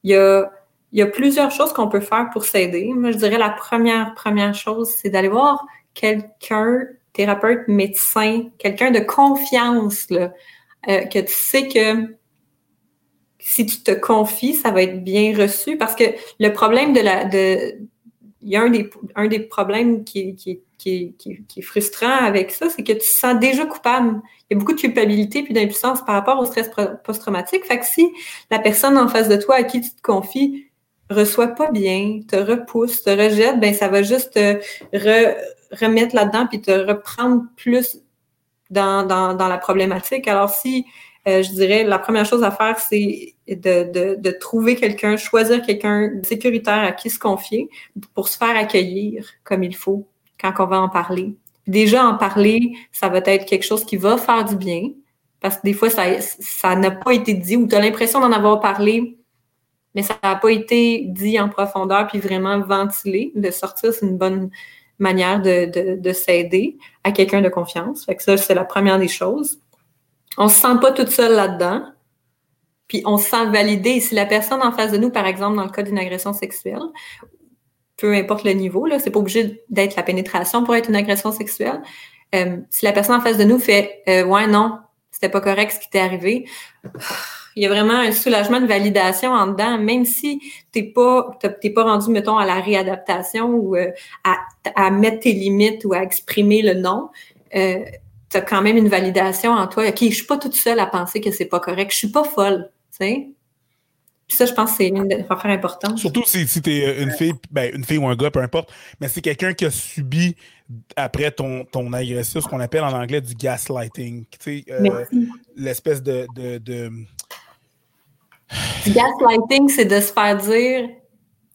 il y, a, y a plusieurs choses qu'on peut faire pour s'aider. Moi, je dirais la première, première chose, c'est d'aller voir quelqu'un, thérapeute, médecin, quelqu'un de confiance, là, euh, que tu sais que si tu te confies, ça va être bien reçu parce que le problème de la de y a un des, un des problèmes qui, qui, qui, qui, est frustrant avec ça, c'est que tu te sens déjà coupable. Il y a beaucoup de culpabilité puis d'impuissance par rapport au stress post-traumatique. Fait que si la personne en face de toi à qui tu te confies reçoit pas bien, te repousse, te rejette, ben ça va juste te remettre là-dedans puis te reprendre plus dans, dans, dans la problématique. Alors si euh, je dirais la première chose à faire, c'est de, de, trouver quelqu'un, choisir quelqu'un sécuritaire à qui se confier pour se faire accueillir comme il faut quand on va en parler. Déjà, en parler, ça va être quelque chose qui va faire du bien parce que des fois, ça n'a pas été dit ou tu as l'impression d'en avoir parlé, mais ça n'a pas été dit en profondeur puis vraiment ventilé. De sortir, c'est une bonne manière de, de, de s'aider à quelqu'un de confiance. Fait que ça, c'est la première des choses. On se sent pas toute seule là-dedans. Puis on se sent validé. Si la personne en face de nous, par exemple, dans le cas d'une agression sexuelle, peu importe le niveau, là, c'est pas obligé d'être la pénétration pour être une agression sexuelle. Euh, si la personne en face de nous fait euh, Ouais, non, c'était pas correct ce qui t'est arrivé, il y a vraiment un soulagement de validation en dedans, même si t'es pas, t'es pas rendu, mettons, à la réadaptation ou euh, à, mettre tes limites ou à exprimer le non. Euh, tu as quand même une validation en toi. OK, je suis pas toute seule à penser que c'est pas correct. Je suis pas folle, sais. Puis ça, je pense que c'est une affaire importante. Surtout si, si tu es une fille, ben, une fille ou un gars, peu importe, mais c'est quelqu'un qui a subi après ton, ton agression, ce qu'on appelle en anglais du gaslighting. Tu sais, euh, l'espèce de, de, de Du gaslighting, c'est de se faire dire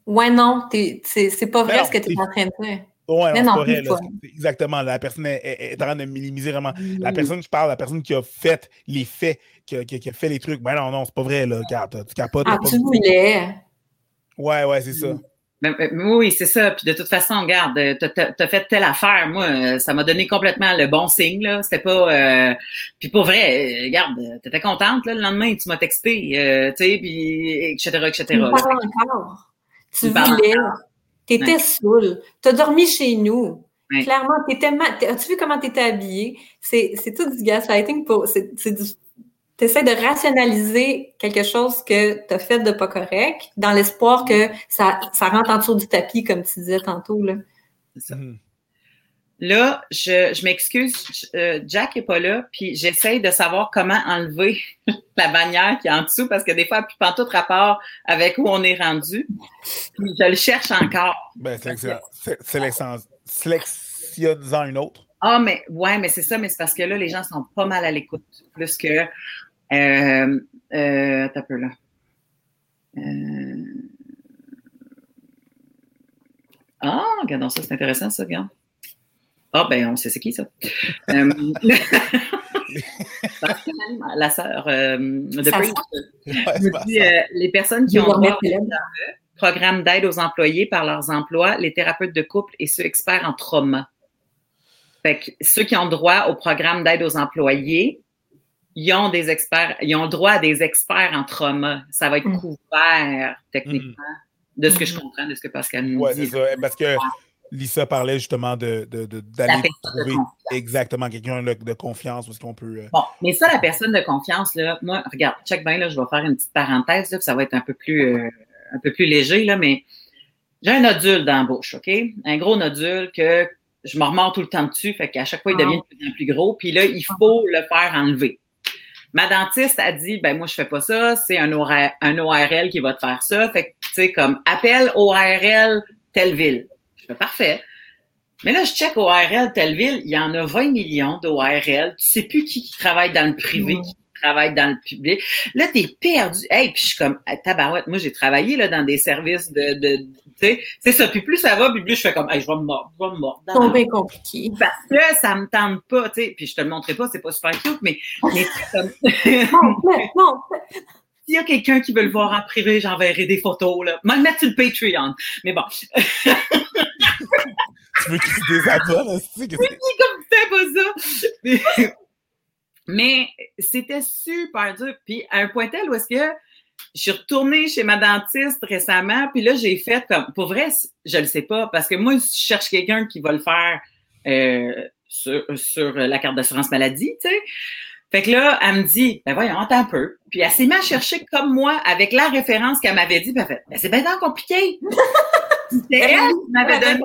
Ouais, non, c'est pas vrai ce que tu es en train de dire. Ouais, non, c'est pas vrai. exactement. La personne est, en train de minimiser vraiment. La personne, je parle, la personne qui a fait les faits, qui a, qui a fait les trucs. Ben non, non, c'est pas vrai, là. Tu capotes. Ah, tu voulais. Ouais, ouais, c'est ça. Ben, ben, oui, c'est ça. Puis de toute façon, regarde, t'as as fait telle affaire. Moi, euh, ça m'a donné complètement le bon signe. Là. C'était pas. Euh... Puis pour vrai, euh, regarde, t'étais contente là, le lendemain, tu m'as texté, euh, tu sais, puis etc. etc. Tu encore. Tu voulais. T'étais ouais. saoul. T'as dormi chez nous. Clairement, t'étais mal. As-tu vu comment t'étais habillée? C'est tout du gaslighting pour. C'est du tu essaies de rationaliser quelque chose que tu as fait de pas correct dans l'espoir que ça, ça rentre en dessous du tapis, comme tu disais tantôt. Là, mhm. Là je, je m'excuse, euh, Jack est pas là, puis j'essaye de savoir comment enlever *laughs* la bannière qui est en dessous, parce que des fois, elle pas tout rapport avec où on est rendu. Puis je le cherche encore. Ben, sélectionne-en une autre. Ah, mais ouais, mais c'est ça, mais c'est parce que là, les gens sont pas mal à l'écoute. Plus que euh, euh, t'as peu là. Euh... Ah, regardons ça, c'est intéressant ça, regarde. Ah, ben, on sait c'est qui ça. euh, *laughs* la sœur euh, de Prince dit, euh, les personnes qui ont droit au programme d'aide aux employés par leurs emplois, les thérapeutes de couple et ceux experts en trauma. Fait que ceux qui ont droit au programme d'aide aux employés, ils ont des experts, ils ont le droit à des experts en trauma. Ça va être mm. couvert techniquement de ce que je mm. comprends, de ce que Pascal nous dit. Ça, parce que Lisa parlait justement de, d'aller trouver exactement quelqu'un de, confiance parce qu'on peut. Euh, bon, mais ça, la personne de confiance, là, moi, regarde, check bien, là, je vais faire une petite parenthèse, là, ça va être un peu plus, euh, un peu plus léger, là, mais j'ai un nodule dans la bouche, OK? Un gros nodule que je me remords tout le temps dessus, fait qu'à chaque fois, il devient de plus en plus gros, puis là, il faut le faire enlever. Ma dentiste a dit, ben moi, je fais pas ça, c'est un, un ORL qui va te faire ça. Fait que, tu sais, comme, appelle ORL telle ville. Je fais parfait. Mais là, je check ORL telle ville, il y en a 20 millions d'ORL. Tu sais plus qui, travaille dans le privé, qui travaille dans le public. Là, t'es perdu. Hey, puis je suis comme, tabarouette, moi, j'ai travaillé là, dans des services de, de, tu sais, c'est ça. Puis plus ça va, puis plus je fais comme, hey, je vais me mordre, je vais me mordre. C'est bien compliqué. Parce que ça me tente pas, tu sais. Puis je te le montrerai pas, c'est pas super cute, mais, mais comme... non, non. S'il y a quelqu'un qui veut le voir en privé, j'enverrai des photos, là. Moi, le mettre sur le Patreon. Mais bon. *laughs* tu veux qu'il se désabonne, aussi? Oui, comme c'est pas ça. Mais c'était super dur. Puis à un point tel où est-ce que je suis retournée chez ma dentiste récemment, puis là, j'ai fait comme, pour vrai, je le sais pas, parce que moi, je cherche quelqu'un qui va le faire euh, sur, sur la carte d'assurance maladie, tu sais. Fait que là, elle me dit, ben voyons, attends un peu. Puis elle s'est mise à chercher comme moi, avec la référence qu'elle m'avait dit, puis elle fait, ben c'est bien compliqué. *laughs* C'est elle qui m'avait donné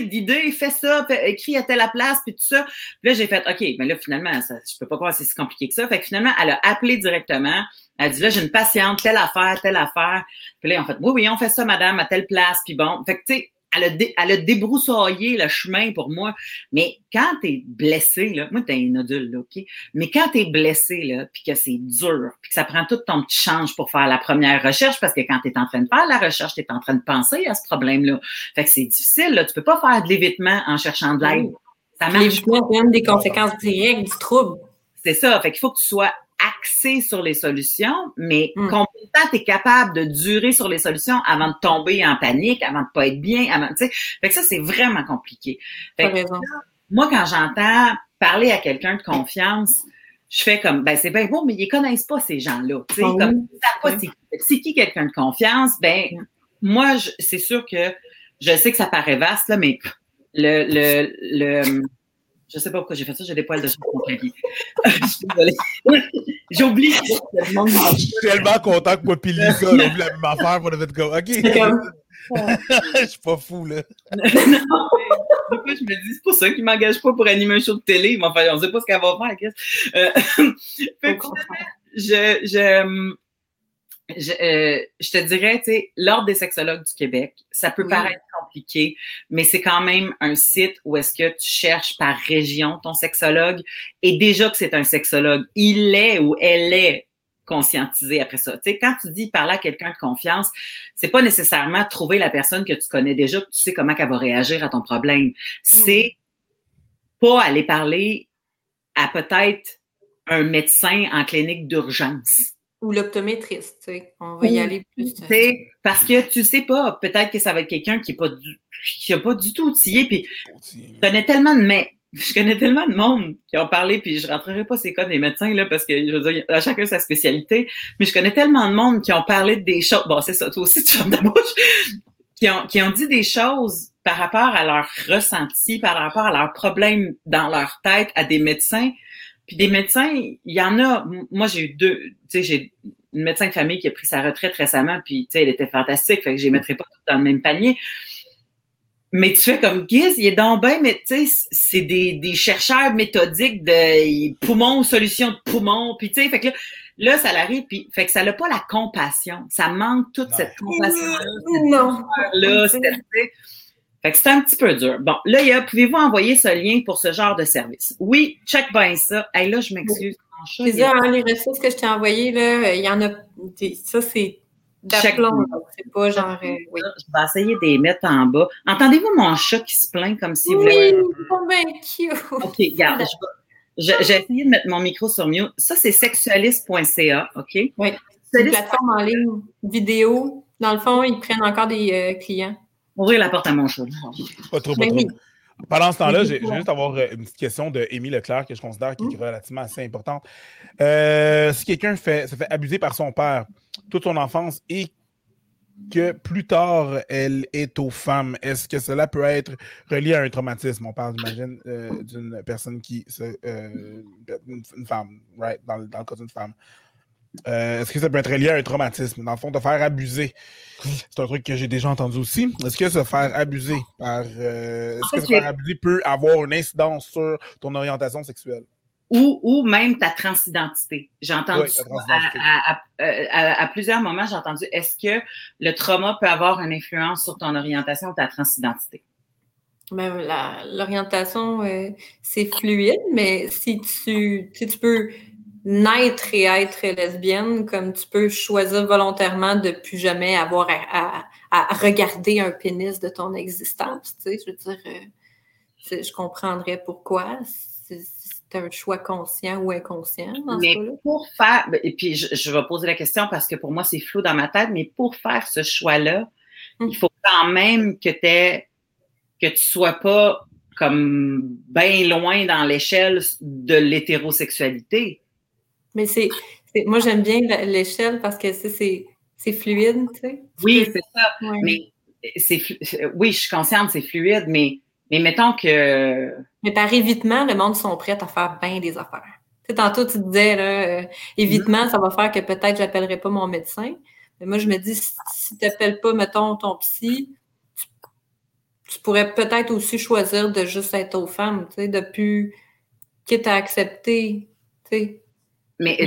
d'idées, fais ça, écris à telle place, puis tout ça. Puis là, j'ai fait, OK, mais là, finalement, ça, je peux pas croire que c'est si compliqué que ça. Fait que finalement, elle a appelé directement. Elle a dit, là, j'ai une patiente, telle affaire, telle affaire. Puis là, en fait, oui, oui, on fait ça, madame, à telle place, puis bon. Fait que, tu sais, elle a, elle a débroussaillé le chemin pour moi. Mais quand tu es blessé, là, moi, t'es un nodule, là, OK? Mais quand tu es blessé, là, puis que c'est dur, puis que ça prend tout ton petit change pour faire la première recherche, parce que quand tu es en train de faire la recherche, tu es en train de penser à ce problème-là. Fait que c'est difficile, là. Tu peux pas faire de l'évitement en cherchant de l'aide. Ça marche. L'évitement même des conséquences directes du trouble. C'est ça. Fait qu'il faut que tu sois axé sur les solutions, mais mm. combien de temps tu es capable de durer sur les solutions avant de tomber en panique, avant de pas être bien, avant, tu sais? Fait que ça, c'est vraiment compliqué. Fait moi, quand j'entends parler à quelqu'un de confiance, je fais comme, ben, c'est bien beau, mais ils connaissent pas ces gens-là. Tu sais, ah comme, pas c'est qui quelqu'un de confiance, ben, moi, c'est sûr que je sais que ça paraît vaste, là, mais le, le, le, je sais pas pourquoi j'ai fait ça, j'ai des poils de sur mon clavier. je suis désolée. *laughs* j'ai oublié. Je suis tellement content que moi et Lisa, on a vu la même affaire, on a fait comme, OK. *laughs* je suis pas fou, là. non, *laughs* je me dis, c'est pour ça qu'il m'engage pas pour animer un show de télé. Mais enfin, on sait pas ce qu'elle va faire, euh, je, je, je, euh, je, te dirais, tu sais, l'Ordre des sexologues du Québec, ça peut paraître compliqué, mais c'est quand même un site où est-ce que tu cherches par région ton sexologue et déjà que c'est un sexologue, il est ou elle est conscientiser après ça. Tu sais, quand tu dis parler à quelqu'un de confiance, c'est pas nécessairement trouver la personne que tu connais déjà, que tu sais comment elle va réagir à ton problème. C'est pas aller parler à peut-être un médecin en clinique d'urgence. Ou l'optométriste, tu sais. On va y aller plus. Parce que tu sais pas, peut-être que ça va être quelqu'un qui n'est pas du, qui a pas du tout outillé, puis je connais tellement de mais *laughs* je connais tellement de monde qui ont parlé, puis je rentrerai pas ces cas des médecins, là, parce que je veux dire, à chacun sa spécialité, mais je connais tellement de monde qui ont parlé de des choses. Bon, c'est ça, toi aussi, tu fermes ta bouche. Qui ont, qui ont dit des choses par rapport à leur ressenti, par rapport à leurs problèmes dans leur tête à des médecins puis des médecins, il y en a. Moi, j'ai eu deux. Tu sais, j'ai une médecin de famille qui a pris sa retraite récemment, puis tu sais, elle était fantastique, fait que je les mettrais pas dans le même panier. Mais tu fais comme Giz, il est donc bien, mais tu sais, c'est des, des chercheurs méthodiques de poumons, solutions de poumons, puis tu sais, fait que là, là, ça l'arrive, puis fait que ça n'a pas la compassion. Ça manque toute cette compassion-là. Non. Là, fait que c'est un petit peu dur. Bon, là, il y a, pouvez-vous envoyer ce lien pour ce genre de service? Oui, check bien ça. Hey, là, je m'excuse. C'est ça, hein, les ressources que je t'ai envoyées, là, il y en a, ça, c'est d'aplomb, c'est pas genre, euh, oui. Je vais essayer de les mettre en bas. Entendez-vous mon chat qui se plaint comme si vous Oui, cute. OK, regarde, j'ai essayé de mettre mon micro sur mute. Ça, c'est sexualiste.ca, OK? Oui, c'est une plateforme en ligne vidéo. Dans le fond, ils prennent encore des euh, clients. Ouvrir la porte à mon chat. Pas trop, pas trop. Pendant ce temps-là, j'ai juste avoir euh, une petite question de Émile Leclerc que je considère qui est mmh. relativement assez importante. Euh, si quelqu'un fait, se fait abuser par son père toute son enfance et que plus tard elle est aux femmes, est-ce que cela peut être relié à un traumatisme? On parle, j'imagine, euh, d'une personne qui. une femme, right? Dans, dans le cas d'une femme. Euh, est-ce que ça peut être lié à un traumatisme? Dans le fond, de faire abuser. C'est un truc que j'ai déjà entendu aussi. Est-ce que se faire abuser par. Euh, est-ce que se faire abuser peut avoir une incidence sur ton orientation sexuelle? Ou, ou même ta transidentité. J'ai entendu à, plusieurs moments, j'ai entendu est-ce que le trauma peut avoir une influence sur ton orientation ou ta transidentité? Ben, l'orientation, euh, c'est fluide, mais si tu, si tu peux naître et être lesbienne, comme tu peux choisir volontairement de plus jamais avoir à, regarder un pénis de ton existence. Tu sais, je veux dire, euh, je comprendrais pourquoi. C'est un choix conscient ou inconscient. mais pour faire, ben, et puis je, vais poser la question parce que pour moi c'est flou dans ma tête, mais pour faire ce choix-là, hum. il faut quand même que tu que tu sois pas comme bien loin dans l'échelle de l'hétérosexualité. Mais c'est, moi, j'aime bien l'échelle parce que c'est fluide, tu sais. Oui, c'est ça. Mais c'est, oui, je suis consciente, c'est fluide, mais, mais mettons que. Mais par évitement, le monde sont prêts à faire bien des affaires. Tu sais, tantôt, tu disais, là, euh, évitement, ça va faire que peut-être j'appellerai pas mon médecin. Mais moi, je me dis, si, tu n'appelles pas, mettons, ton psy, tu, pourrais peut-être aussi choisir de juste être aux femmes, tu sais, de plus, quitte à accepter, tu sais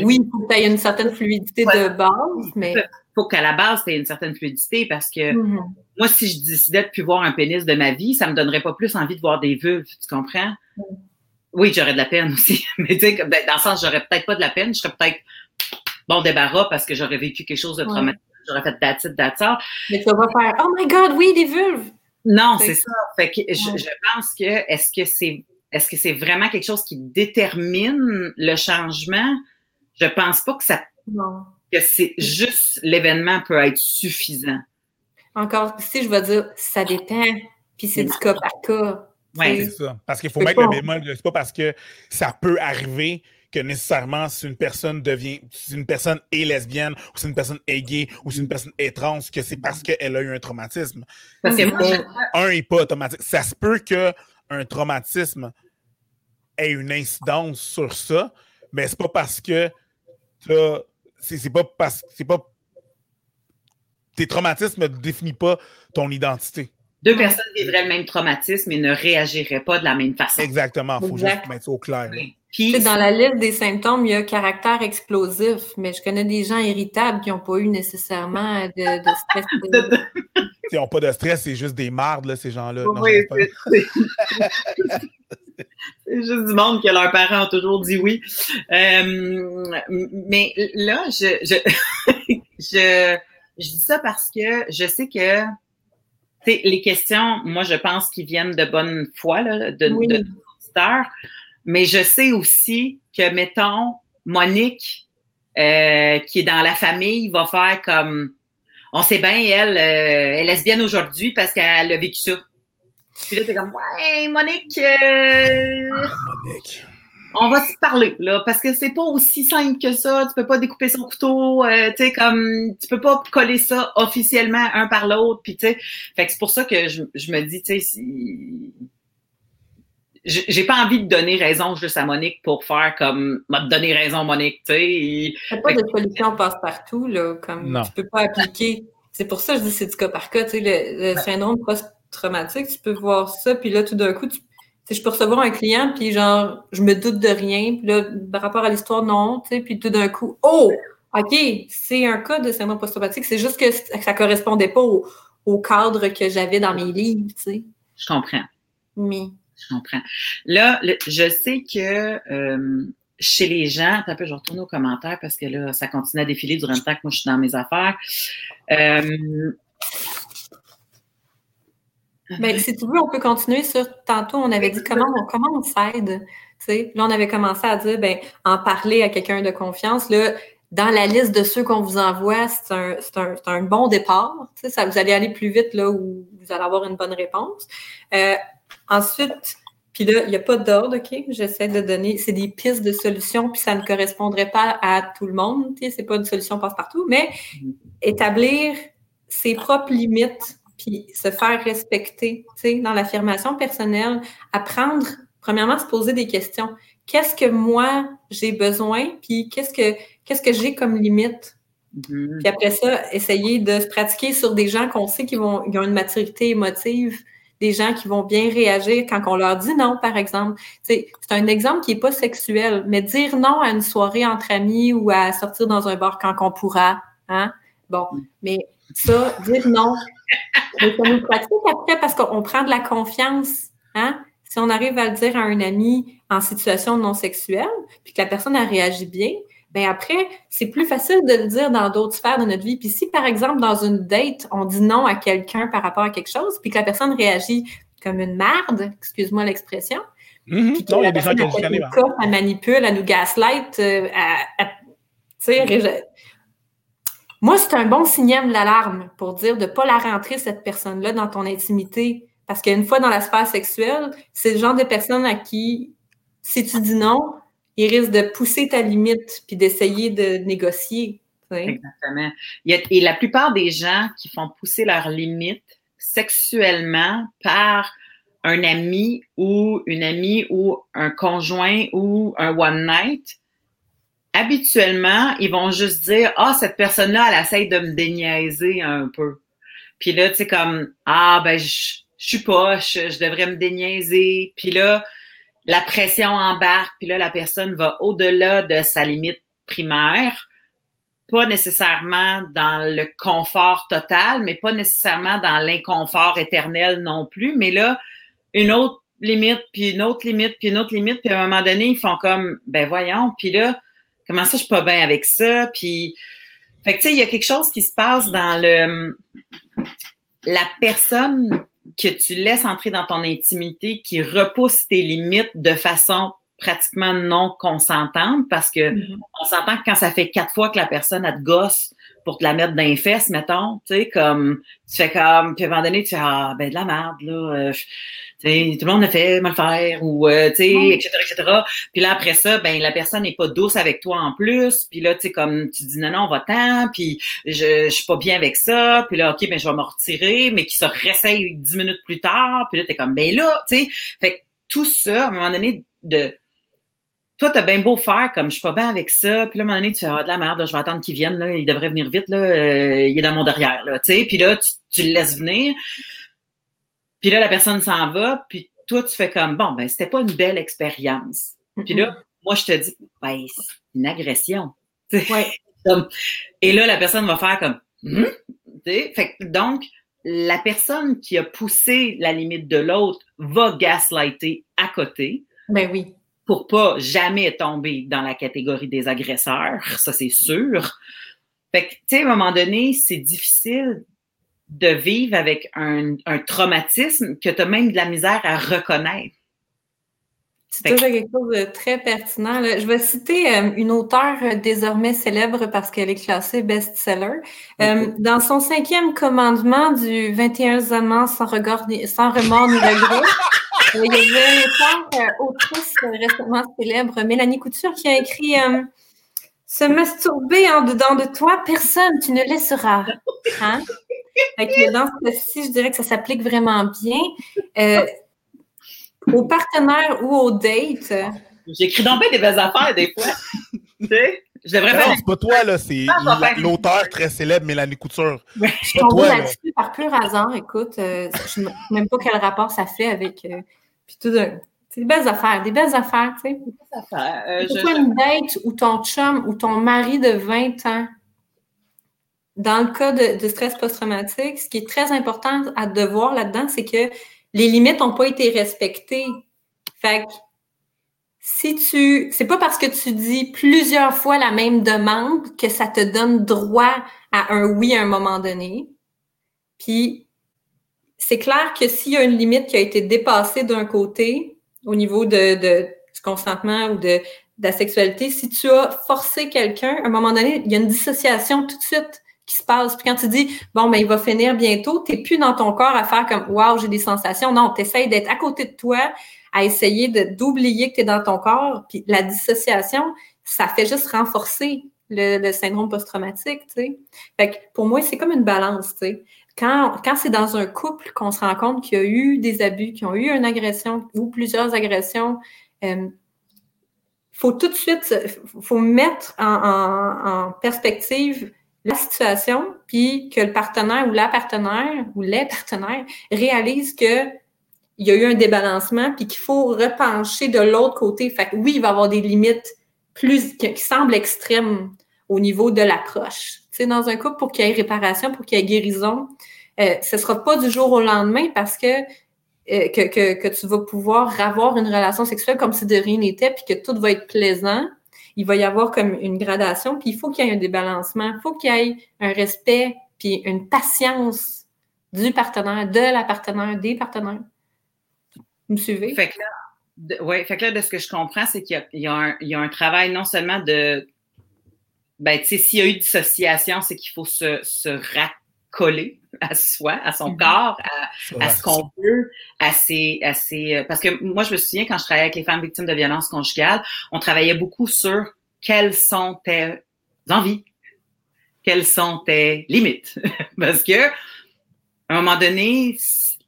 oui, il faut que tu aies une certaine fluidité de base, mais. Il faut qu'à la base, tu aies une certaine fluidité parce que mm-hmm. moi, si je décidais de plus voir un pénis de ma vie, ça me donnerait pas plus envie de voir des vulves, tu comprends? Mm. Oui, j'aurais de la peine aussi. *laughs* Mais tu sais, ben, dans le sens, j'aurais peut-être pas de la peine, je serais peut-être bon débarras parce que j'aurais vécu quelque chose de traumatique. J'aurais fait it, that's Mais tu vas faire Oh my God, oui, des vulves! Non, c'est ça. Fait que je, je pense que est-ce que c'est est-ce que c'est vraiment quelque chose qui détermine le changement? Je pense pas que ça que c'est juste l'événement peut être suffisant. Encore si je vais dire ça dépend, puis c'est du cas par cas. Oui, c'est ça. Parce qu'il faut mettre le bémol, c'est pas parce que ça peut arriver que nécessairement si une personne devient, si une personne est lesbienne, ou si une personne est gay, ou si une personne est trans, que c'est parce qu'elle a eu un traumatisme. Parce que un n'est pas automatique. Ça se peut qu'un traumatisme ait une incidence sur ça, mais c'est pas parce que c'est pas parce c'est pas. Tes traumatismes ne définissent pas ton identité. Deux personnes vivraient le même traumatisme et ne réagiraient pas de la même façon. Exactement. Il faut juste mettre ça au clair. dans la liste des symptômes, il y a caractère explosif, mais je connais des gens irritables qui n'ont pas eu nécessairement de, stress. *laughs* Ils n'ont pas de stress, c'est juste des mardes, là, ces gens-là. Oui, *laughs* *laughs* juste du monde que leurs parents ont toujours dit oui. Euh, mais là, je, je, *laughs* je, je dis ça parce que je sais que les questions, moi, je pense qu'ils viennent de bonne foi, là, de, oui. de, mais je sais aussi que, mettons, Monique, euh, qui est dans la famille, va faire comme on sait bien, elle, euh, elle est lesbienne aujourd'hui parce qu'elle a vécu ça. Puis là, t'es comme Ouais, Monique, euh, Monique. On va se parler, là, parce que c'est pas aussi simple que ça. Tu peux pas découper son couteau, euh, tu sais, comme tu peux pas coller ça officiellement un par l'autre. Puis tu sais, fait que c'est pour ça que je, je me dis, tu sais, si j'ai pas envie de donner raison juste à Monique pour faire comme m'a donné raison Monique, tu sais. C'est pas de solution passe-partout, là, comme non. tu peux pas appliquer. C'est pour ça que je dis c'est du cas par cas, tu sais, le, le syndrome post-traumatique, tu peux voir ça, puis là, tout d'un coup, tu je peux recevoir un client, puis genre, je me doute de rien, puis là, par rapport à l'histoire, non, tu sais, puis tout d'un coup, oh, OK, c'est un cas de syndrome post-traumatique, c'est juste que ça correspondait pas au, au cadre que j'avais dans mes livres, tu sais. Je comprends. Mais je comprends. Là, je sais que euh, chez les gens, un peu, je retourne aux commentaires parce que là, ça continue à défiler durant le temps que moi je suis dans mes affaires. Euh, ben, si tu veux, on peut continuer sur tantôt, on avait dit comment on, comment on s'aide. Là, on avait commencé à dire ben, en parler à quelqu'un de confiance. Là, dans la liste de ceux qu'on vous envoie, c'est un, un, un, bon départ. Ça, vous allez aller plus vite là où vous allez avoir une bonne réponse. Euh, Ensuite, puis là, il n'y a pas d'ordre, OK? J'essaie de donner, c'est des pistes de solutions, puis ça ne correspondrait pas à tout le monde, sais, c'est pas une solution passe-partout, mais établir ses propres limites, puis se faire respecter, tu sais, dans l'affirmation personnelle, apprendre, premièrement, se poser des questions. Qu'est-ce que moi, j'ai besoin, puis qu'est-ce que, qu'est-ce que j'ai comme limite? Mm-hmm. Puis après ça, essayer de se pratiquer sur des gens qu'on sait qui vont, qui ont une maturité émotive, des gens qui vont bien réagir quand on leur dit non, par exemple. C'est un exemple qui n'est pas sexuel, mais dire non à une soirée entre amis ou à sortir dans un bar quand on pourra, hein? Bon, mais ça, dire non, c'est une pratique après parce qu'on prend de la confiance, hein? Si on arrive à le dire à un ami en situation non sexuelle, puis que la personne a réagi bien, ben après, c'est plus facile de le dire dans d'autres sphères de notre vie. Puis si, par exemple, dans une date, on dit non à quelqu'un par rapport à quelque chose, puis que la personne réagit comme une merde, excuse-moi l'expression, mm non, il y a des gens qui ont Elle manipule, elle nous gaslight, euh, moi, c'est un bon signal d'alarme pour dire de ne pas la rentrer, cette personne-là, dans ton intimité. Parce qu'une fois dans la sphère sexuelle, c'est le genre de personne à qui, si tu dis non, il risque de pousser ta limite puis d'essayer de négocier. Exactement. et la plupart des gens qui font pousser leurs limites sexuellement par un ami ou une amie ou un conjoint ou un one night, habituellement, ils vont juste dire Ah, cette personne-là, elle essaye de me déniaiser un peu. Puis là, tu sais, comme Ah, ben, je, je suis poche, je devrais me déniaiser. Puis là, la pression embarque, puis là, la personne va au-delà de sa limite primaire, pas nécessairement dans le confort total, mais pas nécessairement dans l'inconfort éternel non plus, mais là, une autre limite, puis une autre limite, puis une autre limite, puis à un moment donné, ils font comme, ben voyons, puis là, comment ça, je suis pas bien avec ça, puis... Fait que, tu sais, il y a quelque chose qui se passe dans le... La personne que tu laisses entrer dans ton intimité, qui repousse tes limites de façon pratiquement non consentante parce que mm-hmm. on s'entend que quand ça fait quatre fois que la personne a te gosse pour te la mettre dans les fesses, mettons, tu sais, comme tu fais comme, puis à un moment donné, tu fais Ah ben de la merde, là. Euh, tout le monde a fait mal faire ou euh, tu sais etc etc puis là après ça ben la personne n'est pas douce avec toi en plus puis là tu sais comme tu dis non non on va ten puis je, je suis pas bien avec ça puis là ok ben je vais me retirer mais qui se réessaye dix minutes plus tard puis là t'es comme ben là tu sais fait tout ça à un moment donné de toi, t'as bien beau faire comme je suis pas bien avec ça, puis là, à un moment donné, tu fais ah, de la merde, je vais attendre qu'il vienne, là, il devrait venir vite, là, euh, il est dans mon derrière, là, tu sais, puis là, tu, tu, le laisses venir, puis là, la personne s'en va, puis toi, tu fais comme, bon, ben, c'était pas une belle expérience. Puis là, moi, je te dis, ben, c'est une agression. Ouais. *laughs* Et là, la personne va faire comme, hum? fait donc, la personne qui a poussé la limite de l'autre va gaslighter à côté Ben oui. Pour pas jamais tomber dans la catégorie des agresseurs, ça c'est sûr. Fait que, tu sais, à un moment donné, c'est difficile de vivre avec un, un traumatisme que tu as même de la misère à reconnaître. C'est toujours quelque chose de très pertinent. Je vais citer euh, une auteure euh, désormais célèbre parce qu'elle est classée best-seller. Euh, dans son cinquième commandement du 21 amants sans, regard, sans remords ni regret, *laughs* il y avait une auteure, autrice récemment célèbre, Mélanie Couture, qui a écrit Se masturber en dedans de toi, personne, tu ne laisseras. Hein? dans ce cas-ci, je dirais que ça s'applique vraiment bien au partenaire ou au date. J'écris donc bien des belles affaires des fois. *laughs* tu sais? Je devrais non, c'est pas toi, là, c'est l'auteur très célèbre, Mélanie Couture. je suis tombée là-dessus par pur hasard. Écoute, euh, je ne sais même pas quel rapport ça fait avec. Euh, puis tout C'est des belles affaires, des belles affaires, tu sais. Des belles affaires. Euh, je... une date ou ton chum ou ton mari de 20 ans, dans le cas de, de stress post-traumatique, ce qui est très important à devoir là-dedans, c'est que les limites n'ont pas été respectées. Fait que si tu. C'est pas parce que tu dis plusieurs fois la même demande que ça te donne droit à un oui à un moment donné. Puis c'est clair que s'il y a une limite qui a été dépassée d'un côté au niveau de, du consentement ou de, de la sexualité, si tu as forcé quelqu'un, à un moment donné, il y a une dissociation tout de suite qui se passe. Puis quand tu dis, bon, ben, il va finir bientôt, tu n'es plus dans ton corps à faire comme, waouh, j'ai des sensations. Non, tu d'être à côté de toi, à essayer d'oublier que tu es dans ton corps. Puis la dissociation, ça fait juste renforcer le, syndrome post-traumatique, tu sais. Fait que pour moi, c'est comme une balance, tu sais. Quand, quand c'est dans un couple qu'on se rend compte qu'il y a eu des abus, qu'il y a eu une agression ou plusieurs agressions, euh, faut tout de suite, faut mettre en perspective la situation, puis que le partenaire ou la partenaire ou les partenaires réalisent que il y a eu un débalancement, puis qu'il faut repencher de l'autre côté. Fait que oui, il va y avoir des limites plus qui, semblent extrêmes au niveau de l'approche. Sais, dans un couple, pour qu'il y ait réparation, pour qu'il y ait guérison, euh, ce sera pas du jour au lendemain parce que, euh, que, que, que, tu vas pouvoir avoir une relation sexuelle comme si de rien n'était, puis que tout va être plaisant il va y avoir comme une gradation, puis il faut qu'il y ait un débalancement, il faut qu'il y ait un respect, puis une patience du partenaire, de la partenaire, des partenaires. Vous me suivez? Fait que là, de, ouais, fait que là, de ce que je comprends, c'est qu'il y, y, a un travail non seulement de. Ben, tu sais, s'il y a eu dissociation, c'est qu'il faut se, se coller à soi, à son mhm. corps, à, ce qu'on veut, à ses, à ses, parce que moi, je me souviens quand je travaillais avec les femmes victimes de violences conjugales, on travaillait beaucoup sur quelles sont tes envies, quelles sont tes limites, *laughs* parce que à un moment donné,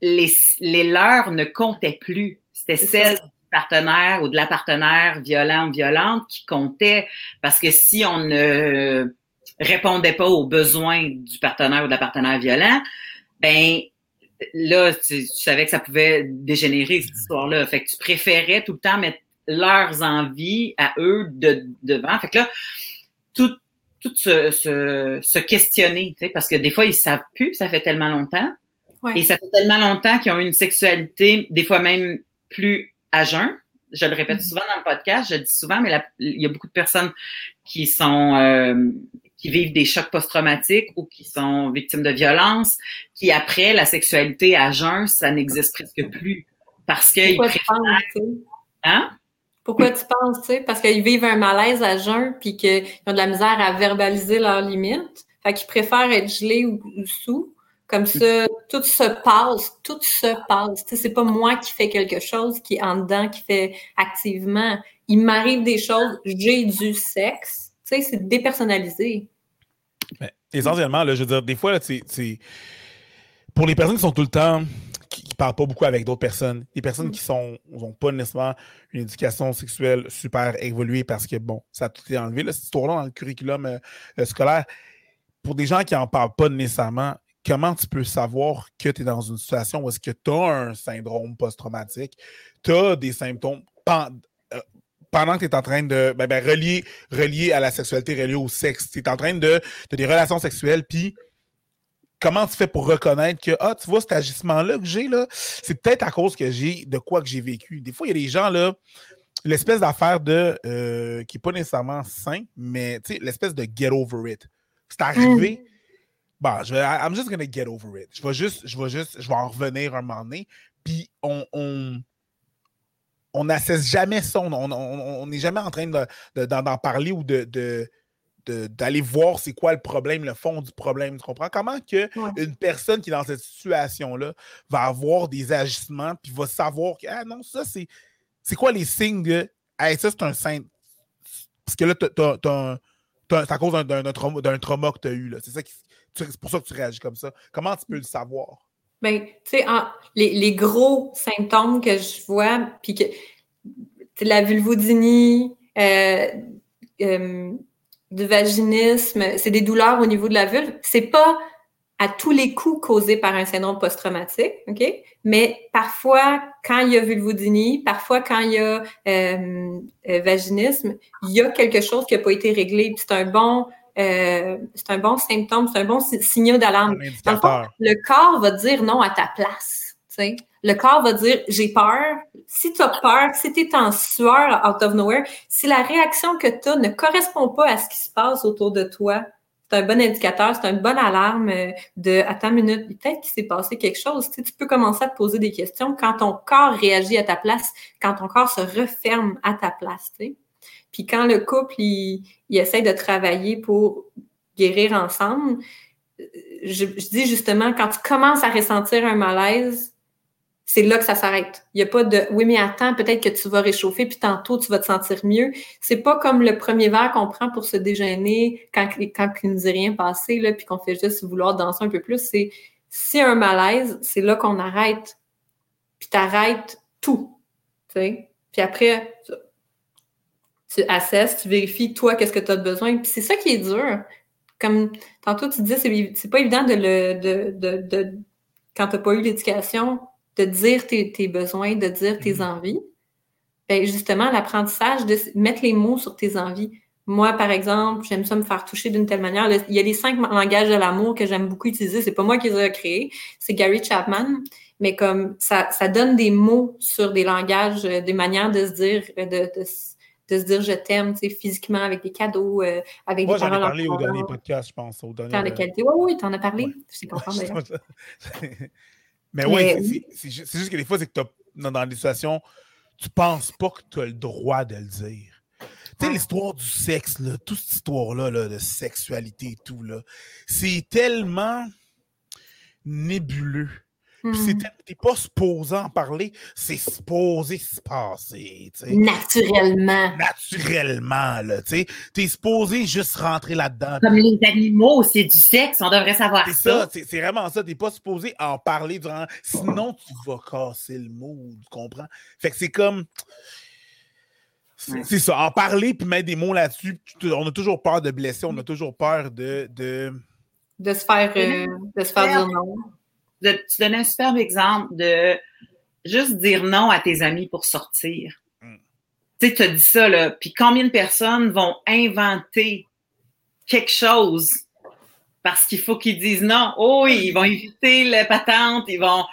les, les leurs ne comptaient plus. C'était celles du partenaire ou de la partenaire violent ou violente qui comptait, parce que si on ne répondait pas aux besoins du partenaire ou de la partenaire violent, ben là, tu, savais que ça pouvait dégénérer cette histoire-là. Fait que tu préférais tout le temps mettre leurs envies à eux de, devant. Fait que là, tout, tout se, se, se questionner, tu sais, parce que des fois, ils savent plus, ça fait tellement longtemps. Et ça fait tellement longtemps qu'ils ont une sexualité, des fois même plus à jeun. Je le répète mm-hmm. souvent dans le podcast, je le dis souvent, mais il y a beaucoup de personnes qui sont euh, qui vivent des chocs post-traumatiques ou qui sont victimes de violences, qui après la sexualité à jeun, ça n'existe presque plus parce qu'ils préfèrent... Hein? Pourquoi tu penses, tu sais? Parce qu'ils vivent un malaise à jeun puis qu'ils ont de la misère à verbaliser leurs limites. Fait qu'ils préfèrent être gelés ou, sous. Comme ça, tout se passe, tout se passe. Tu sais, c'est pas moi qui fais quelque chose, qui est en dedans, qui fait activement. Il m'arrive des choses, j'ai du sexe tu sais, c'est dépersonnalisé. Mais, essentiellement, là, je veux dire, des fois, c'est. Pour les personnes qui sont tout le temps qui, ne parlent pas beaucoup avec d'autres personnes, les personnes qui sont n'ont pas nécessairement une éducation sexuelle super évoluée parce que bon, ça a tout été enlevé, là, cette histoire-là dans le curriculum euh, scolaire. Pour des gens qui n'en parlent pas nécessairement, comment tu peux savoir que tu es dans une situation où est-ce que tu as un syndrome post-traumatique, tu as des symptômes pendant que tu es en train de ben, ben, relier, à la sexualité, relier au sexe. Tu es en train de, de des relations sexuelles, puis comment tu fais pour reconnaître que, ah, tu vois, cet agissement-là que j'ai, c'est peut-être à cause que j'ai de quoi que j'ai vécu. Des fois, il y a des gens, là, l'espèce d'affaire de, euh, qui n'est pas nécessairement sain, mais, l'espèce de get over it. C'est arrivé. Mm. Bon, je vais, I'm just gonna get over it. Je vais juste, je vais juste, je vais en revenir un moment donné. Puis on, on, on n'assesse jamais ça. On n'est jamais en train d'en de, parler ou de, d'aller voir c'est quoi le problème, le fond du problème. Tu comprends? Comment que une personne qui est dans cette situation-là va avoir des agissements puis va savoir que ah non, ça c'est. C'est quoi les signes de hey, ça c'est un saint. Parce que là, c'est à cause d'un trauma, trauma, que tu as eu. C'est ça c'est pour ça que tu réagis comme ça. Comment tu peux le savoir? Ben, tu sais, les, les, gros symptômes que je vois, puis que la vulvodynie, euh, euh, du vaginisme, c'est des douleurs au niveau de la vulve. C'est pas à tous les coups causé par un syndrome post-traumatique, OK? Mais parfois, quand il y a vulvodynie, parfois quand il y a euh, euh, vaginisme, il y a quelque chose qui n'a pas été réglé. C'est un bon, euh, c'est un bon symptôme, c'est un bon signal d'alarme. Le, corps va dire non à ta place. sais. Le corps va dire j'ai peur. Si tu as peur, si tu es en sueur out of nowhere, si la réaction que tu as ne correspond pas à ce qui se passe autour de toi, c'est un bon indicateur, c'est une bonne alarme euh, de attends une minute, peut-être qu'il s'est passé quelque chose. Tu, tu peux commencer à te poser des questions quand ton corps réagit à ta place, quand ton corps se referme à ta place. Tu sais. Puis quand le couple il, il essaie de travailler pour guérir ensemble, je, dis justement, quand tu commences à ressentir un malaise, c'est là que ça s'arrête. Il n'y a pas de oui, mais attends, peut-être que tu vas réchauffer, puis tantôt tu vas te sentir mieux. C'est pas comme le premier verre qu'on prend pour se déjeuner quand, il ne nous est rien passé, là, puis qu'on fait juste vouloir danser un peu plus. C'est si un malaise, c'est là qu'on arrête. Puis tu arrêtes tout. Puis après, tu assesses, tu vérifies toi qu'est-ce que tu as besoin. Puis c'est ça qui est dur. Comme tantôt tu dis, c'est pas évident de le de, de, de quand tu n'as pas eu l'éducation de dire tes, besoins, de dire tes mm-hmm. envies. Ben justement, l'apprentissage de mettre les mots sur tes envies. Moi, par exemple, j'aime ça me faire toucher d'une telle manière. Il y a les cinq langages de l'amour que j'aime beaucoup utiliser. C'est pas moi qui les ai créés, c'est Gary Chapman. Mais comme ça, ça donne des mots sur des langages, euh, des manières de se dire, euh, de, de, se dire je t'aime, tu sais, physiquement, avec des cadeaux, euh, avec Moi, des j'en ai parlé au dernier podcast, je pense. Au dernier, de qualité. Oui, oui, t'en as parlé. Je suis contente *laughs* Mais, oui, c'est juste que des fois, c'est que dans, des situations, tu penses pas que tu as le droit de le dire. Tu sais, l'histoire du sexe, là, toute cette histoire-là là, de sexualité et tout, là, c'est tellement nébuleux. Mm. T'es pas supposé en parler, c'est supposé se passer. Naturellement. Naturellement, là. Tu es supposé juste rentrer là-dedans. Comme les animaux, c'est du sexe, on devrait savoir ça. C'est ça, c'est vraiment ça. T'es pas supposé en parler durant. Sinon, tu vas casser le mot, tu comprends? Fait que c'est comme. C'est ça, en parler puis mettre des mots là-dessus, on a toujours peur de blesser, on a toujours peur de. De, de se faire, euh, de se faire dire non tu donnes un superbe exemple de juste dire non à tes amis pour sortir. Mm. Tu sais, tu as dit ça, là. Puis combien de personnes vont inventer quelque chose parce qu'il faut qu'ils disent non? Oh, ils vont éviter la patente, ils vont.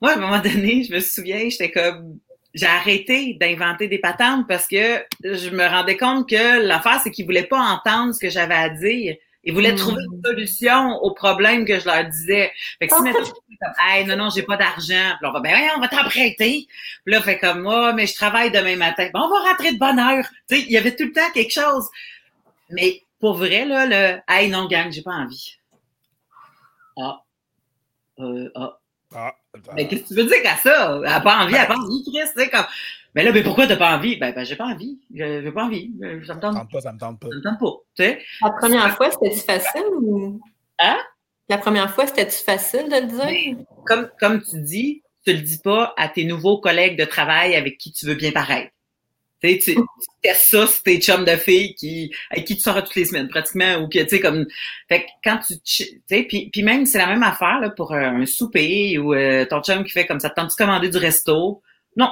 Moi, à un moment donné, je me souviens, j'étais comme. J'ai arrêté d'inventer des patentes parce que je me rendais compte que l'affaire, c'est qu'ils voulaient pas entendre ce que j'avais à dire. Ils voulaient hmm. trouver une solution au problème que je leur disais. Fait que si maintenant, comme, hey, non, non, j'ai pas d'argent. Puis on va, ben, on va t'emprunter. Puis là, fait comme, moi, oh, mais je travaille demain matin. Bon, on va rentrer de bonne heure. Tu sais, il y avait tout le temps quelque chose. Mais pour vrai, là, le, hey, non, gang, j'ai pas envie. Ah. Euh, ah. Ah. Mais qu'est-ce que tu veux dire qu'à ça? Elle n'a pas envie, elle n'a pas envie, Chris, tu sais, comme, mais là, mais pourquoi t'as pas envie? Ben, ben j'ai pas envie. J'ai pas envie. Ça me tente pas. Ça me tente pas. Ça me tente pas. Tu sais? La première fois, c'était-tu facile ou? Hein? La première fois, c'était-tu facile de le dire? comme, comme tu dis, tu le dis pas à tes nouveaux collègues de travail avec qui tu veux bien paraître. Tu sais, tu, testes ça sur tes chums de filles qui, avec qui tu sors toutes les semaines, pratiquement, ou que, tu sais, comme, fait que quand tu, tu sais, puis, puis même, c'est la même affaire, là, pour un, souper, ou euh, ton chum qui fait comme ça, tente-tu commander du resto? Non,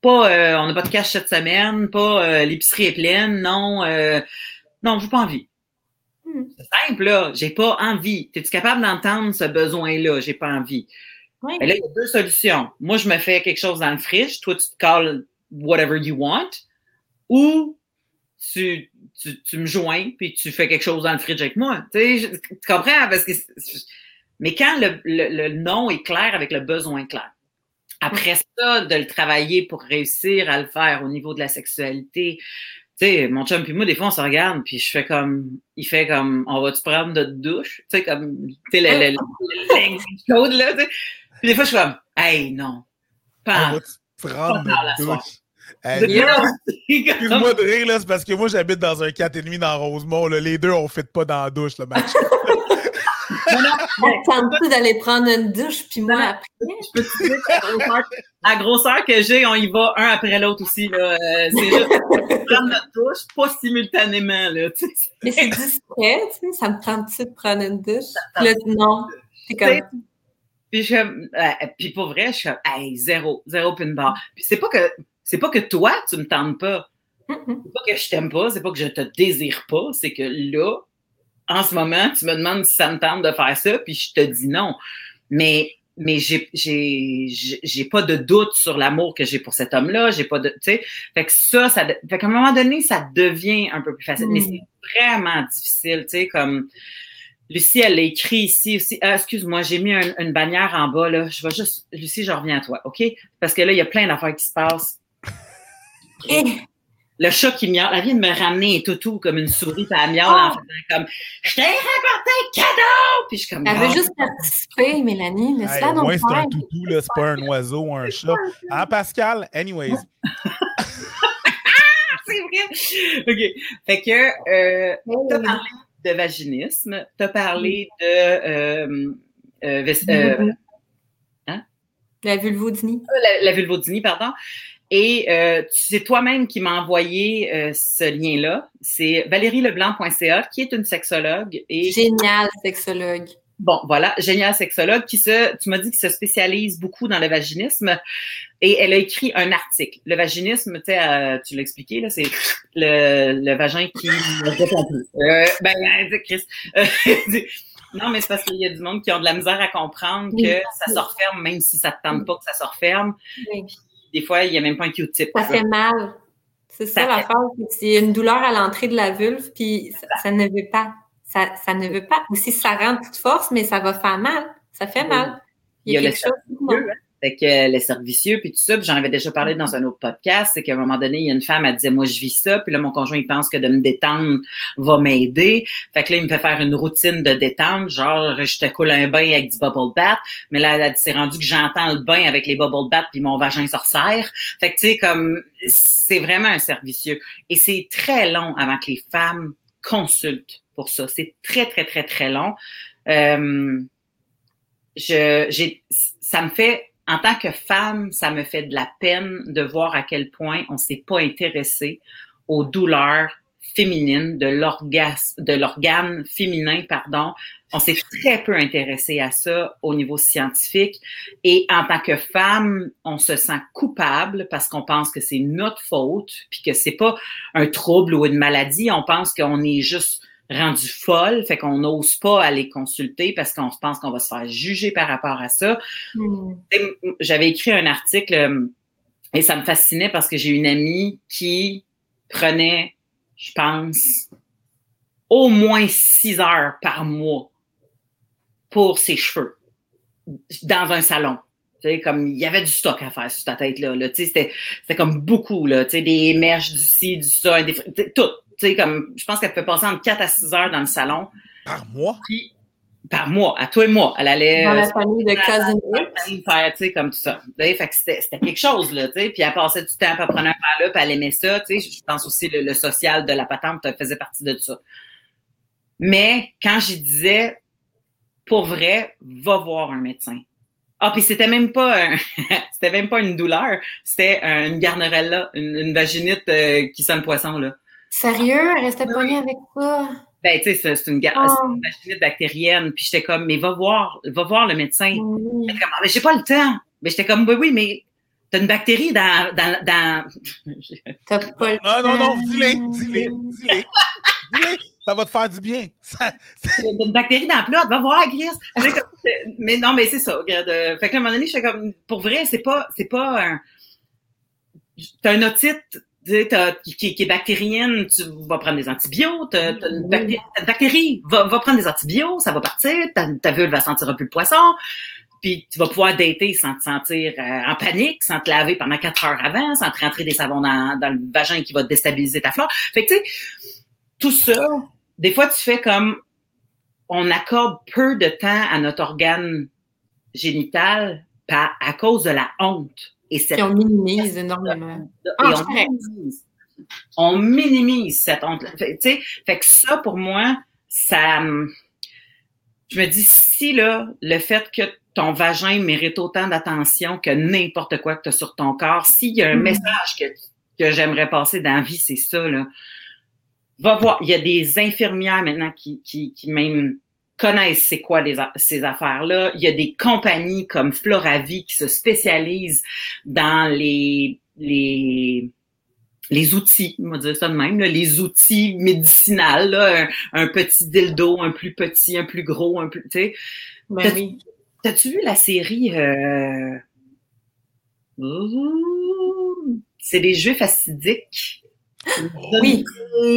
pas, euh, on n'a pas de cash cette semaine, pas euh, l'épicerie est pleine, non, euh, non, j'ai pas envie. Mm-hmm. C'est simple, là. J'ai pas envie. Es-tu capable d'entendre ce besoin-là? J'ai pas envie. Et là, il y a deux solutions. Moi, je me fais quelque chose dans le friche. Toi, tu te calls whatever you want. Ou tu, tu, me joins puis tu fais quelque chose dans le fridge avec moi. Tu, comprends? Parce que mais quand le, le, non est clair avec le besoin clair. Après ça, de le travailler pour réussir à le faire au niveau de la sexualité. Tu sais, mon chum puis moi, des fois, on se regarde, puis je fais comme, il fait comme, on va-tu prendre notre douche? Tu sais, comme, tu sais, le, le, chaude, *laughs* là, tu sais. Puis des fois, je suis comme, hey, non. Pas, on va-tu prendre notre douche? *laughs* Excuse-moi de rire, là, c'est parce que moi, j'habite dans un 4,5 dans Rosemont. Là. Les deux, on ne fait pas dans la douche, le match. *laughs* Tente-tu d'aller prendre une douche, puis moi après? Je peux te dire, *laughs* la grosseur que j'ai, on y va un après l'autre aussi. Là. Euh, c'est juste *laughs* prendre notre douche, pas simultanément. Là, Mais c'est discret, tu sais. Ça me tente-tu de prendre une douche? Là, non. C'est comme. Puis, je, euh, puis pour vrai, je suis hey, zéro, zéro pin bar. Puis c'est pas que c'est pas que toi, tu me tentes pas. C'est pas que je t'aime pas, c'est pas que je te désire pas, c'est que là, en ce moment, tu me demandes si ça me tente de faire ça, puis je te dis non. Mais mais j'ai j'ai pas de doute sur l'amour que j'ai pour cet homme-là, j'ai pas de tu sais fait que ça ça fait qu'à un moment donné ça devient un peu plus facile mais mm. c'est vraiment difficile, tu sais comme Lucie, elle l'a écrit ici aussi. Ah, excuse-moi, j'ai mis une bannière en bas, là. Je vais juste. Lucie, je reviens à toi, OK? Parce que là, il y a plein d'affaires qui se passent. Et le chat qui miaule, elle vient de me ramener un toutou comme une souris, puis elle miaule en oh! faisant comme Je t'ai rapporté un cadeau! Puis je suis comme Elle veut juste participer, Mélanie. Laisse-la Au moins, c'est un toutou, là, c'est pas un oiseau ou un chat. Hein, Pascal? Anyways. *laughs* c'est vrai! OK. Fait que euh, t'as parlé de vaginisme, t'as parlé de euh, euh, euh hein? La vulvodynie. La, la vulvodynie, pardon. Et euh, c'est toi-même qui m'as envoyé euh, ce lien-là. C'est valérieleblanc.ca, qui est une sexologue. Et... Génial sexologue. Bon, voilà, génial sexologue qui se, tu m'as dit qu'il se spécialise beaucoup dans le vaginisme et elle a écrit un article. Le vaginisme, tu sais, euh, tu l'as expliqué, là, c'est le, le vagin qui ne répond plus. Euh, ben, Chris. *laughs* non, mais c'est parce qu'il y a du monde qui ont de la misère à comprendre que ça se referme, même si ça te tente pas que ça se referme. Oui des fois, il n'y a même pas un Q-tip. Ça fait mal. C'est ça, la phase. C'est une douleur à l'entrée de la vulve, puis ça, ne veut pas. Ça, ça, ne veut pas. Ou si ça rentre toute force, mais ça va faire mal. Ça fait mal. Il y a, quelque chose. Fait que les servicieux, puis tout ça, puis j'en avais déjà parlé dans un autre podcast, c'est qu'à un moment donné, il y a une femme, elle disait, moi, je vis ça, puis là, mon conjoint, il pense que de me détendre va m'aider. Fait que là, il me fait faire une routine de détente, genre, je te coule un bain avec du bubble bath, mais là, c'est rendu que j'entends le bain avec les bubble bath, puis mon vagin se resserre. Fait que, tu sais, comme, c'est vraiment un servicieux. Et c'est très long avant que les femmes consultent pour ça. C'est très, très, très, très long. Euh, je, j'ai, ça me fait en tant que femme, ça me fait de la peine de voir à quel point on s'est pas intéressé aux douleurs féminines, de l'organe féminin, pardon. On s'est très peu intéressé à ça au niveau scientifique. Et en tant que femme, on se sent coupable parce qu'on pense que c'est notre faute, puis que c'est pas un trouble ou une maladie. On pense qu'on est juste rendu folle, fait qu'on n'ose pas aller consulter parce qu'on se pense qu'on va se faire juger par rapport à ça. Hmm. J'avais écrit un article euh, et ça me fascinait parce que j'ai une amie qui prenait, je pense, au moins six heures par mois pour ses cheveux dans un salon. Tu sais, comme il y avait du stock à faire sur ta tête là. là. Tu sais, c'était, c'était comme beaucoup là. Tu sais, des mèches du ci, du ça, des, tout tu sais, comme, je pense qu'elle peut passer entre 4 à 6 heures dans le salon. Par mois? par mois, à toi et moi. Elle allait. Dans la famille de Cousin faire, tu sais, comme tout ça. Fait que c'était, c'était quelque chose, là, tu sais. Puis elle passait du temps, à prendre un pas là, puis elle aimait ça, tu sais. Je pense aussi le, le social de la patente faisait partie de ça. Mais quand j'y disais, pour vrai, va voir un médecin. Ah, puis c'était même pas un, *laughs* c'était même pas une douleur, c'était une garnerella, une, une vaginite euh, qui sent le poisson, là. Sérieux? Elle restait pognée avec toi? Ben, tu sais, c'est une, oh. une bactérienne. Puis j'étais comme, mais va voir, va voir le médecin. Oui. Comme, ah, mais j'ai pas le temps. Mais j'étais comme, oui, oui, mais t'as une bactérie dans. dans, dans... *laughs* T'as pas le Non, non, non, dis-les, dis-les, dis-les. dis-les. Ça va te faire du bien. *laughs* une bactérie dans la plot, va voir, Chris. mais non, mais c'est ça. Regarde, euh, fait qu'à un moment donné, je fais comme, pour vrai, c'est pas, c'est pas un, t'as un otite, qui, qui, est bactérienne, tu vas prendre des antibiotiques, une, bactérie, va, va, prendre des antibiotiques, ça va partir, ta, ta vulve va sentir un peu le poisson, puis tu vas pouvoir dater sans te sentir euh, en panique, sans te laver pendant quatre heures avant, sans te rentrer des savons dans, dans le vagin qui va déstabiliser ta flore. Fait que tu sais, tout ça, des fois tu fais comme on accorde peu de temps à notre organe génital à cause de la honte. Et, cette on minimise énormément. Et on, ah, minimise, on minimise cette honte. Fait, fait que ça, pour moi, ça, je me dis, si là, le fait que ton vagin mérite autant d'attention que n'importe quoi que tu as sur ton corps. S'il y a un mm. message que, que j'aimerais passer dans la vie, c'est ça, là. Va voir. Il y a des infirmières maintenant qui, qui, qui même connaissent c'est quoi les, ces affaires-là. Il y a des compagnies comme Floravie qui se spécialisent dans les, les, les outils, on va dire ça de même, les outils médicinaux, là, un, petit dildo, un plus petit, un plus gros, un plus, tu sais. Ben T'as-tu vu la série euh... C'est des jeux fastidiques. Oui.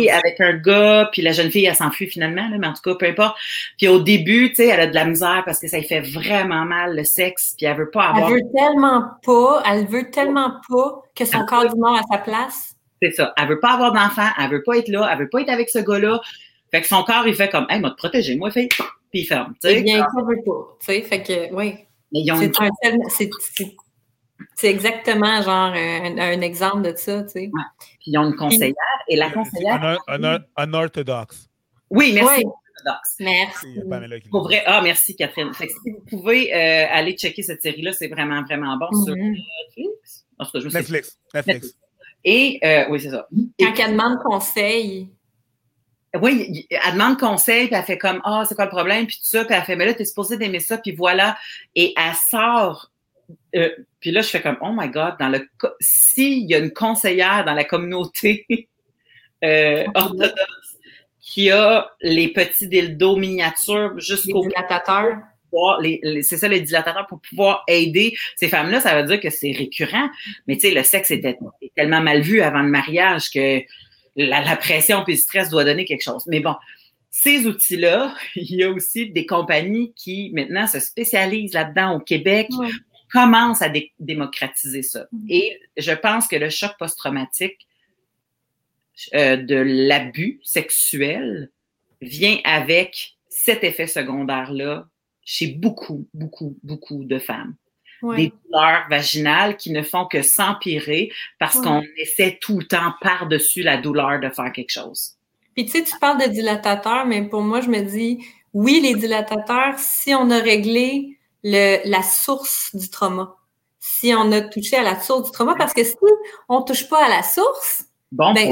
Avec un gars, puis la jeune fille, elle s'enfuit finalement, là, mais en tout cas, peu importe. Puis au début, tu sais, elle a de la misère parce que ça lui fait vraiment mal le sexe, puis elle veut pas avoir. Elle veut tellement pas, elle veut tellement pas que son corps du mort à sa place. C'est ça. Elle veut pas avoir d'enfant, elle veut pas être là, elle veut pas être avec ce gars-là. Fait que son corps, il fait comme, hey, m'a te protéger, moi, fait puis il ferme. Eh bien, ça veut pas. Tu sais, fait que, oui. C'est exactement genre un, exemple de ça, tu sais. Ouais. Puis ils ont une conseillère, et la conseillère... Un, orthodoxe. Oui, merci. Merci. Pour vrai, ah, merci Catherine. Fait que si vous pouvez euh, aller checker cette série-là, c'est vraiment, vraiment bon sur mm-hmm. Netflix. Netflix. Netflix. Et, euh, oui, c'est ça. Quand elle demande conseil, oui, elle demande conseil, puis elle fait comme Ah, c'est quoi le problème? Puis tout ça, puis elle fait Mais là, t'es supposé d'aimer ça, puis voilà. Et elle sort. Euh, puis là, je fais comme Oh my God, dans le s'il y a une conseillère dans la communauté *laughs* euh, orthodoxe qui a les petits dildos miniatures jusqu'au dilatateurs. c'est ça, les dilatateurs pour pouvoir aider ces femmes-là, ça veut dire que c'est récurrent. Mais tu sais, le sexe était tellement mal vu avant le mariage que la, pression puis le stress doit donner quelque chose. Mais bon, ces outils-là, *laughs* il y a aussi des compagnies qui maintenant se spécialisent là-dedans au Québec. Commencent à démocratiser ça. Mm-hmm. Et je pense que le choc post-traumatique euh, de l'abus sexuel vient avec cet effet secondaire-là chez beaucoup, beaucoup, beaucoup de femmes des douleurs vaginales qui ne font que s'empirer parce qu'on essaie tout le temps par-dessus la douleur de faire quelque chose. Puis tu sais, tu parles de dilatateurs, mais pour moi, je me dis, oui, les dilatateurs, si on a réglé le, la source du trauma, si on a touché à la source du trauma, parce que si on touche pas à la source, bon ben,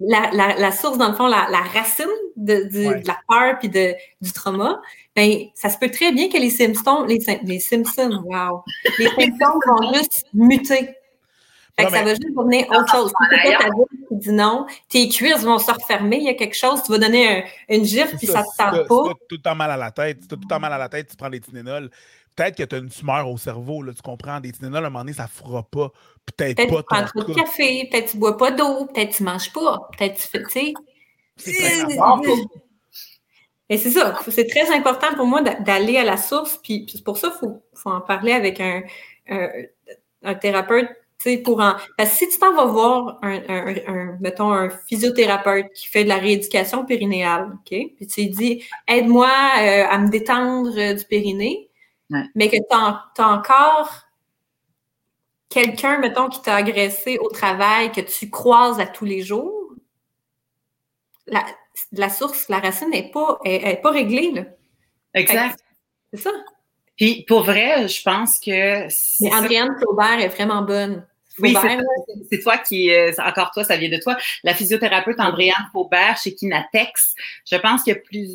La, la, la, source, dans le fond, la, la racine de, de, la peur puis de, du trauma, ben, ça se peut très bien que les Simpsons, les, les Simpsons, wow, les Simpsons vont juste muter. Fait que ça va juste devenir autre chose. Si c'est pas ta vie qui dit non, tes cuisses vont se refermer, il y a quelque chose, tu vas donner un, une gifle, puis ça, ça te tente pas. Si tu tout le temps mal à la tête, si tu as tout le temps mal à la tête, tu prends des Tylenol. Peut-être que tu as une tumeur au cerveau, là, tu comprends, des Tylenol, à un moment donné, ça ne fera pas. Peut-être peut pas. Tu prends trop de café, peut-être tu ne bois pas d'eau, peut-être tu ne manges pas, peut-être tu fais, tu sais. C'est et c'est ça, c'est très important pour moi d'aller à la source, puis, pour ça, il faut, faut, en parler avec un, un, un thérapeute, pour en... Parce que si tu t'en vas voir un, un, mettons, un physiothérapeute qui fait de la rééducation périnéale, OK? Puis tu lui dis, aide-moi euh, à me détendre euh, du périnée, mais que tu as, encore quelqu'un, mettons, qui t'a agressé au travail, que tu croises à tous les jours, la, la source, la racine n'est pas, est, pas réglée. Là. Exact. C'est ça. Puis pour vrai, je pense que. Mais Andréane Flaubert est vraiment bonne. oui, c'est toi qui, euh, encore toi, ça vient de toi. La physiothérapeute Andréane Faubert chez Kinatex, je pense qu'il y a plus,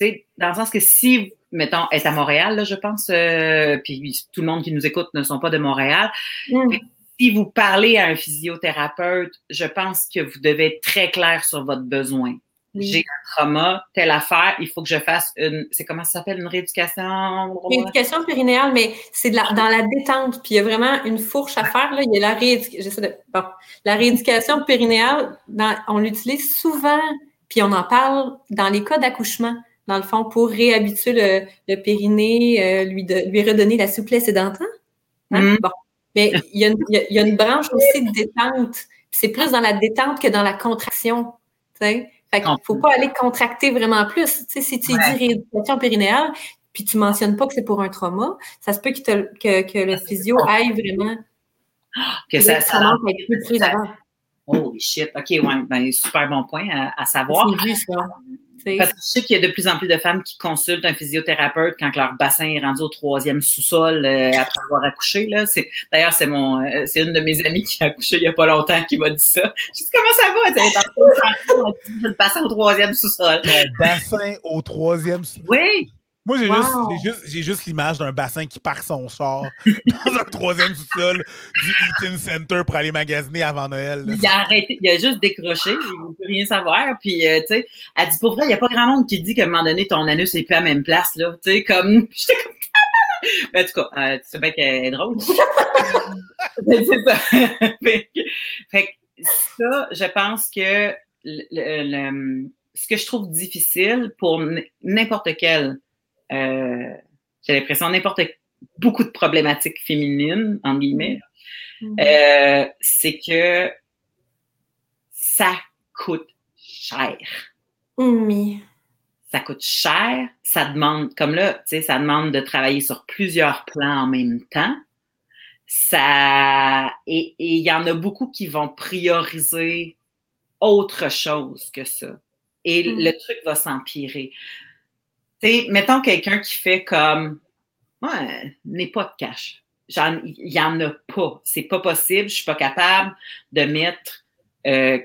tu sais, dans le sens que si, mettons, est à Montréal, là, je pense, euh, puis tout le monde qui nous écoute ne sont pas de Montréal. Mm. Si vous parlez à un physiothérapeute, je pense que vous devez être très clair sur votre besoin j'ai un trauma, telle affaire, il faut que je fasse une, c'est comment ça s'appelle, une rééducation? Rééducation périnéale, mais c'est dans la détente, puis il y a vraiment une fourche à faire, là. Il y a la rééducation, de, bon, la rééducation périnéale, on l'utilise souvent, puis on en parle dans les cas d'accouchement, dans le fond, pour réhabituer le, périnée, euh, lui, de, lui redonner la souplesse édentante. Hein? Mm. Bon. Mais il y, a une, il y, a une branche aussi de détente. C'est plus dans la détente que dans la contraction. sais? Fait qu'il ne faut pas aller contracter vraiment plus. Si tu dis rééducation périnéale, puis tu ne mentionnes pas que c'est pour un trauma, ça se peut que, que, que le physio aille vraiment. Que ça, ça, ça plus. Oh shit, OK, ouais, ben, super bon point à, savoir. Juste Parce que je sais qu'il y a de plus en plus de femmes qui consultent un physiothérapeute quand leur bassin est rendu au troisième sous-sol euh, après avoir accouché. Là. d'ailleurs, c'est mon euh, c'est une de mes amies qui a accouché il n'y a pas longtemps qui m'a dit ça. Je dis comment ça va? Le *laughs* bassin au troisième sous-sol. Le bassin au troisième sous-sol. Oui. Moi, j'ai juste, juste, l'image d'un bassin qui part son char *laughs* dans un troisième sous-sol du Eaton Center pour aller magasiner avant Noël. Il a arrêté, il a juste décroché, il ne veut rien savoir. Puis, euh, tu sais, elle dit, pour vrai, il n'y a pas grand monde qui dit qu'à un moment donné, ton anus n'est plus à la même place, là. Tu sais, comme, *laughs* j'étais comme, mais *laughs* en tout cas, euh, tu sais bien qu'elle est drôle. c'est ça. fait, que ça, je pense que le, ce que je trouve difficile pour n'importe quel euh, j'ai l'impression n'importe beaucoup de problématiques féminines, en guillemets, mm-hmm. euh, c'est que ça coûte cher. Oui. Ça coûte cher, ça demande, comme là, tu sais, ça demande de travailler sur plusieurs plans en même temps. Ça, et il y en a beaucoup qui vont prioriser autre chose que ça. Et mm. le truc va s'empirer sais, mettons quelqu'un qui fait comme, ouais, n'est pas de cash. Il y en a pas. C'est pas possible. Je suis pas capable de mettre euh,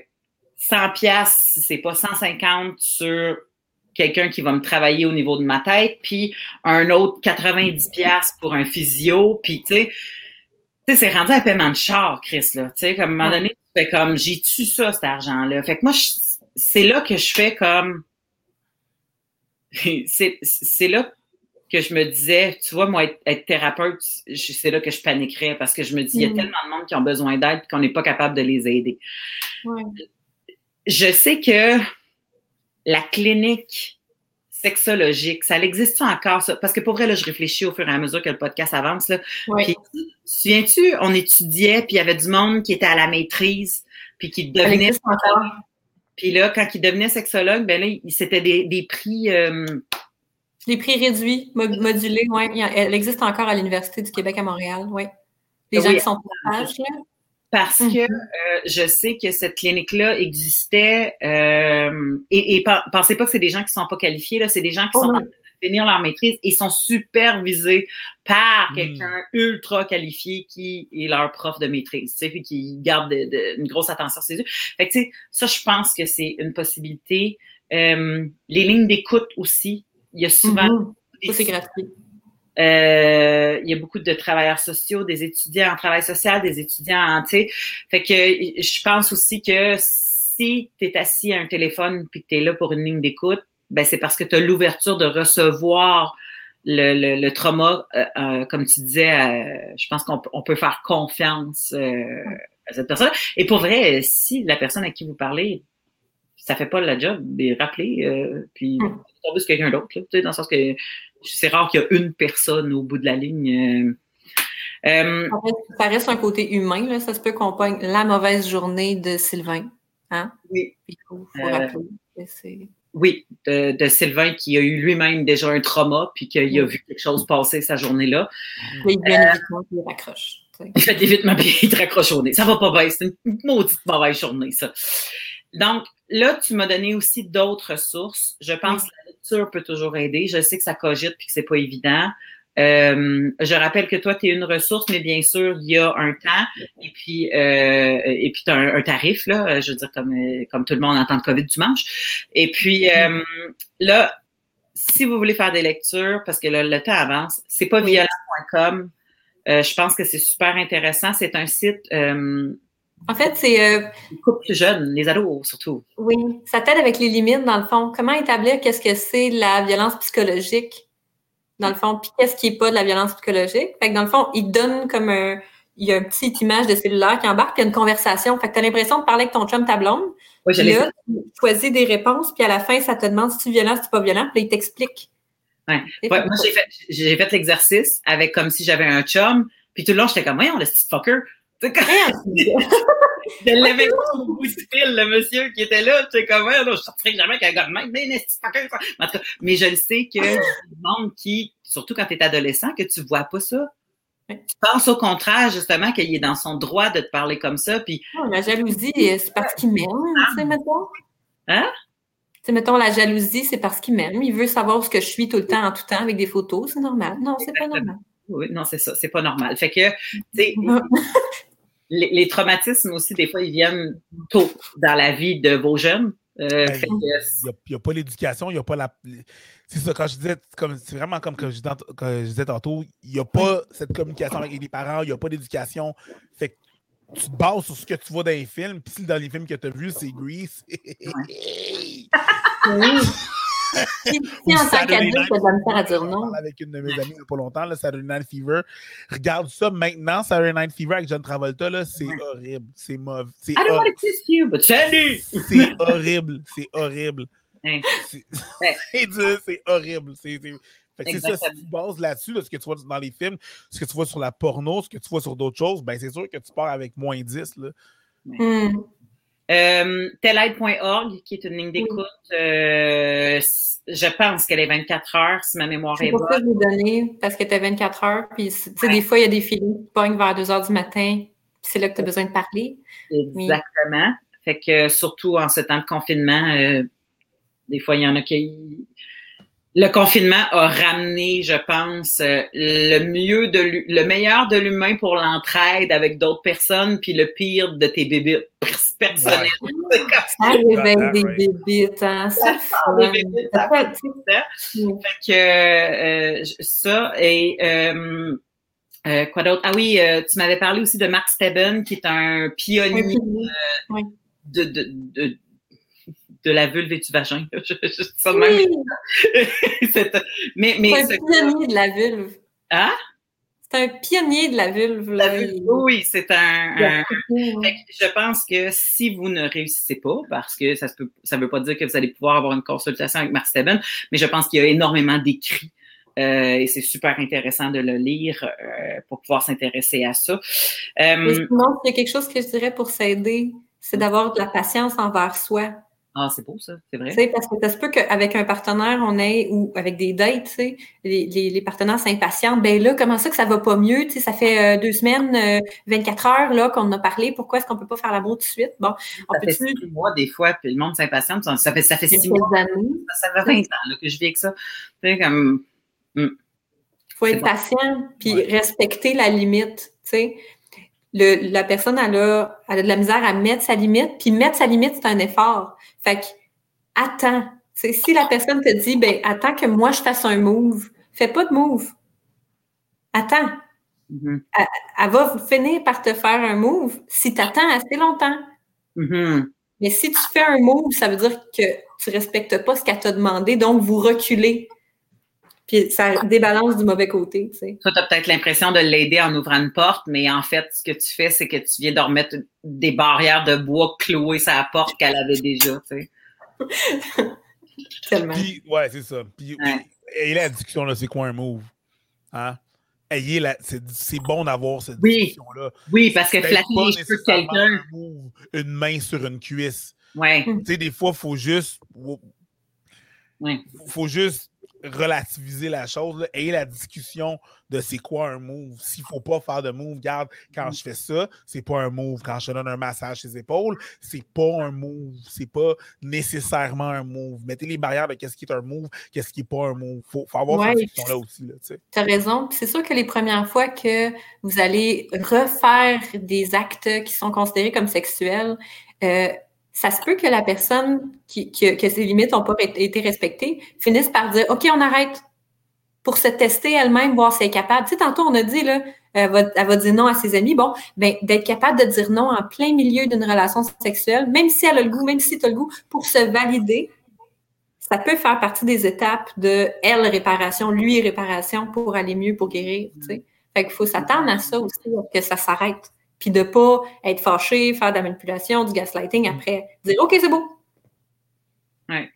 100 pièces si c'est pas 150 sur quelqu'un qui va me travailler au niveau de ma tête, puis un autre 90 pièces pour un physio, puis tu sais, c'est rendu un paiement de char, Chris, là. Tu sais, comme à un moment donné, tu fais comme, j'ai tu ça, cet argent-là? Fait que moi, c'est là que je fais comme, *laughs* c'est là que je me disais, tu vois, moi, être, thérapeute, c'est là que je paniquerais parce que je me dis, il y a mm. tellement de monde qui ont besoin d'aide qu'on n'est pas capable de les aider. Je sais que la clinique sexologique, ça existe encore, ça? Parce que pour vrai, là, je réfléchis au fur et à mesure que le podcast avance. Là. Puis, souviens-tu, on étudiait, puis il y avait du monde qui était à la maîtrise, puis qui devenait puis là, quand il devenait sexologue, ben là, c'était des, des prix. Euh... Des prix réduits, modulés, oui. Elle existe encore à l'Université du Québec à Montréal, oui. Les gens qui sont là. Parce que mm-hmm. euh, je sais que cette clinique-là existait euh, et, et pensez pas que c'est des gens qui sont pas qualifiés, là, c'est des gens qui oh sont finir leur maîtrise et sont supervisés par hmm. quelqu'un ultra qualifié qui est leur prof de maîtrise, tu sais, qui garde une grosse attention sur ses yeux. Fait que, tu sais, ça, je pense que c'est une possibilité. Euh, les lignes d'écoute aussi, il y a souvent... Mm c'est gratuit. Euh, il y a beaucoup de travailleurs sociaux, des étudiants en travail social, des étudiants en, tu sais. Fait que je pense aussi que si tu es assis à un téléphone puis que tu es là pour une ligne d'écoute, ben c'est parce que tu as l'ouverture de recevoir le, le, trauma, euh, euh, comme tu disais, euh, je pense qu'on peut faire confiance à cette personne. Et pour vrai, si la personne à qui vous parlez, ça fait pas le job, ben, rappelez, puis mm. tomber sur quelqu'un d'autre, dans le sens que c'est rare qu'il y a une personne au bout de la ligne. ça reste un côté humain, là. ça se peut qu'on pogne la mauvaise journée de Sylvain. Hein? Oui. Il faut, rappeler. Oui, de, Sylvain qui a eu lui-même déjà un trauma puis qu'il a vu quelque chose passer sa journée-là. Oui, bien euh, évidemment, il raccroche. Il fait évitement bien, il te raccroche au nez. Ça va pas bien, c'est une maudite mauvaise journée, ça. Donc, là, tu m'as donné aussi d'autres sources. Je pense que la lecture peut toujours aider. Je sais que ça cogite puis que c'est pas évident. Euh, je rappelle que toi, tu es une ressource, mais bien sûr, il y a un temps et puis euh, et puis tu as un, tarif, là, je veux dire, comme, comme tout le monde en temps de COVID, manges. Et puis euh, là, si vous voulez faire des lectures, parce que le temps avance, c'est pas violent.com. je pense que c'est super intéressant. C'est un site En fait, c'est. Euh, les couples plus jeunes, les ados surtout. Oui, ça t'aide avec les limites, dans le fond. Comment établir qu'est-ce que c'est la violence psychologique, dans le fond, puis qu'est-ce qui n'est pas de la violence psychologique? Fait que dans le fond, il donne comme un. Il y a une petite image de cellulaire qui embarque, puis il y a une conversation. Fait que tu as l'impression de parler avec ton chum, ta blonde. Oui, là, tu choisis des réponses, puis à la fin, ça te demande si tu es violent, si tu n'es pas violent, puis il t'explique. Ouais. moi, j'ai fait, j'ai fait l'exercice avec comme si j'avais un chum, puis tout le long, j'étais comme, voyons, le petit fucker, *laughs* je l'avais au bout du fil, le monsieur qui était là. Tu sais, comme, je ne sortirai jamais avec un gars de même? Mais, mais je le sais que le monde qui, surtout quand tu es adolescent, que tu vois pas ça. Tu penses au contraire, justement, qu'il est dans son droit de te parler comme ça. Puis... Oh, la jalousie, c'est parce qu'il m'aime, tu sais, mettons. Hein? Tu sais, mettons, la jalousie, c'est parce qu'il m'aime. Il veut savoir ce que je suis tout le temps, en tout temps, avec des photos. C'est normal. Non, c'est pas normal. Oui, non, c'est ça. C'est pas normal. Fait que, tu sais, *laughs* les, traumatismes aussi, des fois, ils viennent tôt dans la vie de vos jeunes. Euh, il n'y a, pas l'éducation, il n'y a pas la. C'est ça, quand je disais, c'est vraiment comme quand je, disais tantôt, il n'y a pas cette communication avec les parents, il n'y a pas d'éducation. Fait que tu te bases sur ce que tu vois dans les films, puis si dans les films que tu as vus, c'est Grease. *laughs* *laughs* Si, en tant qu'adulte, de la à dire non. Avec une de mes amies il n'y a pas longtemps, là, Saturday Night Fever. Regarde ça maintenant, Saturday Night Fever avec John Travolta, là, c'est horrible. C'est mauvais. I don't want to kiss you, but salut! *laughs* C'est horrible. C'est horrible. C'est *laughs* horrible. C'est c'est ça, si tu bases là-dessus, ce que tu vois dans les films, ce que tu vois sur la porno, ce que tu vois sur d'autres choses, ben c'est sûr que tu pars avec moins 10. Là. Mm. Euh, Telaide.org, qui est une ligne d'écoute, euh, je pense qu'elle est 24 heures, si ma mémoire est, bonne. C'est pour ça que je donné, parce que tu 24 heures, puis des fois, il y a des films qui pognent vers 2 heures du matin, puis c'est là que tu as besoin de parler. Exactement. Fait que surtout en ce temps de confinement, euh, des fois, il y en a qui le confinement a ramené, je pense, euh, le mieux de le meilleur de l'humain pour l'entraide avec d'autres personnes, puis le pire de tes bébés personnels. *laughs* Ça réveille des bébés, hein? Ça fait que euh, ça et euh, quoi d'autre? Ah oui, tu m'avais parlé aussi de Mark Stebbin, qui est un pionnier de, de, de de la vulve et du vagin. *laughs* *laughs* mais, mais, c'est un pionnier de la vulve. Hein? C'est un pionnier de la vulve. Oui, c'est un. je pense que si vous ne réussissez pas, parce que ça ne veut pas dire que vous allez pouvoir avoir une consultation avec Marc Steven, mais je pense qu'il y a énormément d'écrits. Euh, et c'est super intéressant de le lire euh, pour pouvoir s'intéresser à ça. Euh, sinon, il y a quelque chose que je dirais pour s'aider, c'est d'avoir de la patience envers soi. Ah, c'est beau ça, c'est vrai. parce que ça se peut qu'avec un partenaire, on ait, ou avec des dates, les, les, partenaires s'impatientent. Ben là, comment ça que ça va pas mieux? Ça fait euh, deux semaines, 24 euh, heures là qu'on a parlé. Pourquoi est-ce qu'on peut pas faire l'amour tout de suite? Bon, on ça peut fait six mois des fois, puis le monde s'impatiente. Ça fait, ça fait six mois. Années. Ça, fait 20 ans là, que je vis avec ça. Tu sais, comme. Il hmm. faut être patient, puis respecter la limite. La personne, elle a, elle a de la misère à mettre sa limite, puis mettre sa limite, c'est un effort. Fait que, attends. si la personne te dit, ben, attends que moi je fasse un move, fais pas de move. Attends. Mm-hmm. elle, va finir par te faire un move si tu attends assez longtemps. Mm-hmm. Mais si tu fais un move, ça veut dire que tu respectes pas ce qu'elle t'a demandé, donc vous reculez. Puis ça débalance du mauvais côté. Tu sais. tu as peut-être l'impression de l'aider en ouvrant une porte, mais en fait, ce que tu fais, c'est que tu viens de remettre des barrières de bois clouées sur la porte qu'elle avait déjà. Tu sais. *laughs* Tellement. Puis, ouais, c'est ça. Puis, ayez la discussion, là, c'est quoi un move? Hein? Ayez la. C'est bon d'avoir cette discussion-là. Oui, parce que flatter les cheveux quelqu'un. Une main sur une cuisse. Ouais. Tu sais, des fois, il faut juste. Ouais. Faut juste relativiser la chose et la discussion de c'est quoi un move. S'il ne faut pas faire de move, regarde, quand je fais ça, c'est pas un move. Quand je donne un massage ses épaules, c'est pas un move. C'est pas nécessairement un move. Mettez les barrières de qu'est-ce qui est un move, qu'est-ce qui n'est pas un move. Il faut, avoir cette discussion-là aussi. Tu as raison. C'est sûr que les premières fois que vous allez refaire des actes qui sont considérés comme sexuels, euh, ça se peut que la personne qui, que ses limites n'ont pas été respectées finisse par dire OK, on arrête pour se tester elle-même, voir si elle est capable. Tu sais, tantôt, on a dit, là, elle va, elle va dire non à ses amis. Bon, ben, d'être capable de dire non en plein milieu d'une relation sexuelle, même si elle a le goût, même si tu as le goût, pour se valider, ça peut faire partie des étapes de elle réparation, lui réparation pour aller mieux, pour guérir. Tu sais. Fait qu'il faut s'attendre à ça aussi, que ça s'arrête. Puis de pas être fâché, faire de la manipulation, du gaslighting après, dire OK, c'est beau. Oui.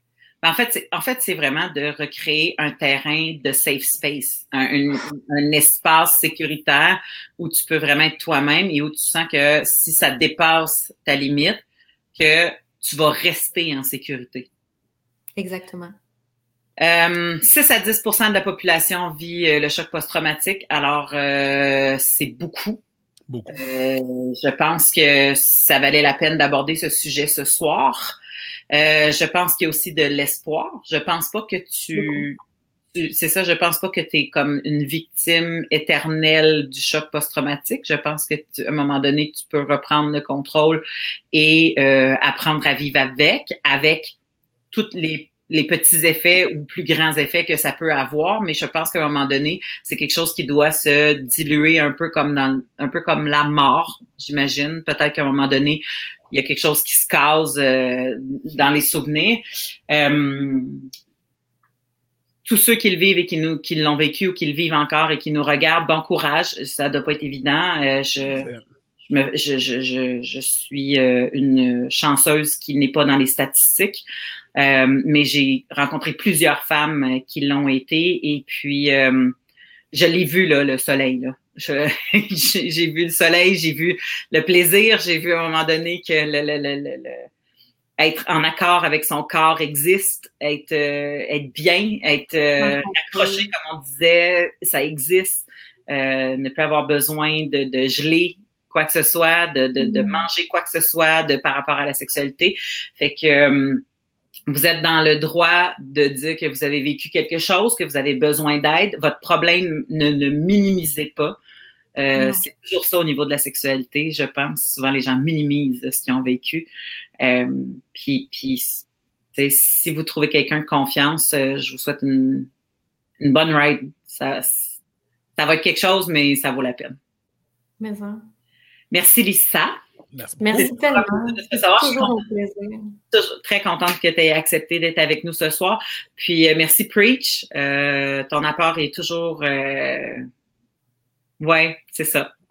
Ben, en fait, c'est, en fait, c'est vraiment de recréer un terrain de safe space, un, un, espace sécuritaire où tu peux vraiment être toi-même et où tu sens que si ça dépasse ta limite, que tu vas rester en sécurité. Exactement. Euh, 6 à 10% de la population vit euh, le choc post-traumatique. Alors, euh, c'est beaucoup. Beaucoup. Euh, je pense que ça valait la peine d'aborder ce sujet ce soir. je pense qu'il y a aussi de l'espoir. Je pense pas que tu... c'est ça, je pense pas que tu es comme une victime éternelle du choc post-traumatique. Je pense que à un moment donné, tu peux reprendre le contrôle et apprendre à vivre avec, avec toutes les les petits effets ou plus grands effets que ça peut avoir, mais je pense qu'à un moment donné, c'est quelque chose qui doit se diluer un peu comme dans un peu comme la mort, j'imagine. Peut-être qu'à un moment donné, il y a quelque chose qui se case euh, dans les souvenirs. Euh, tous ceux qui le vivent et qui nous qui l'ont vécu ou qui le vivent encore et qui nous regardent, bon courage. Ça doit pas être évident. Euh, je, je, je, je, je, suis une chanceuse qui n'est pas dans les statistiques. Euh, mais j'ai rencontré plusieurs femmes euh, qui l'ont été et puis euh, je l'ai vu là, le soleil. Là. *laughs* j'ai vu le soleil, j'ai vu le plaisir, j'ai vu à un moment donné que le, le, le, être en accord avec son corps existe, être être bien, être accroché comme on disait, ça existe. ne pas avoir besoin de, de geler quoi que ce soit, de, de, de, mm-hmm. manger quoi que ce soit de par rapport à la sexualité. Fait que vous êtes dans le droit de dire que vous avez vécu quelque chose, que vous avez besoin d'aide. Votre problème, ne, ne minimisez pas. Euh, c'est toujours ça au niveau de la sexualité, je pense. Souvent, les gens minimisent ce qu'ils ont vécu. Euh, puis, puis si vous trouvez quelqu'un de confiance, euh, je vous souhaite une, une bonne ride. Ça, ça va être quelque chose, mais ça vaut la peine. Mais ça. Merci, Lisa. Merci, Merci tellement. toujours un plaisir. Toujours très contente que tu aies accepté d'être avec nous ce soir. Puis euh, merci Preach. Euh, ton apport est toujours euh... ouais, c'est ça. *laughs*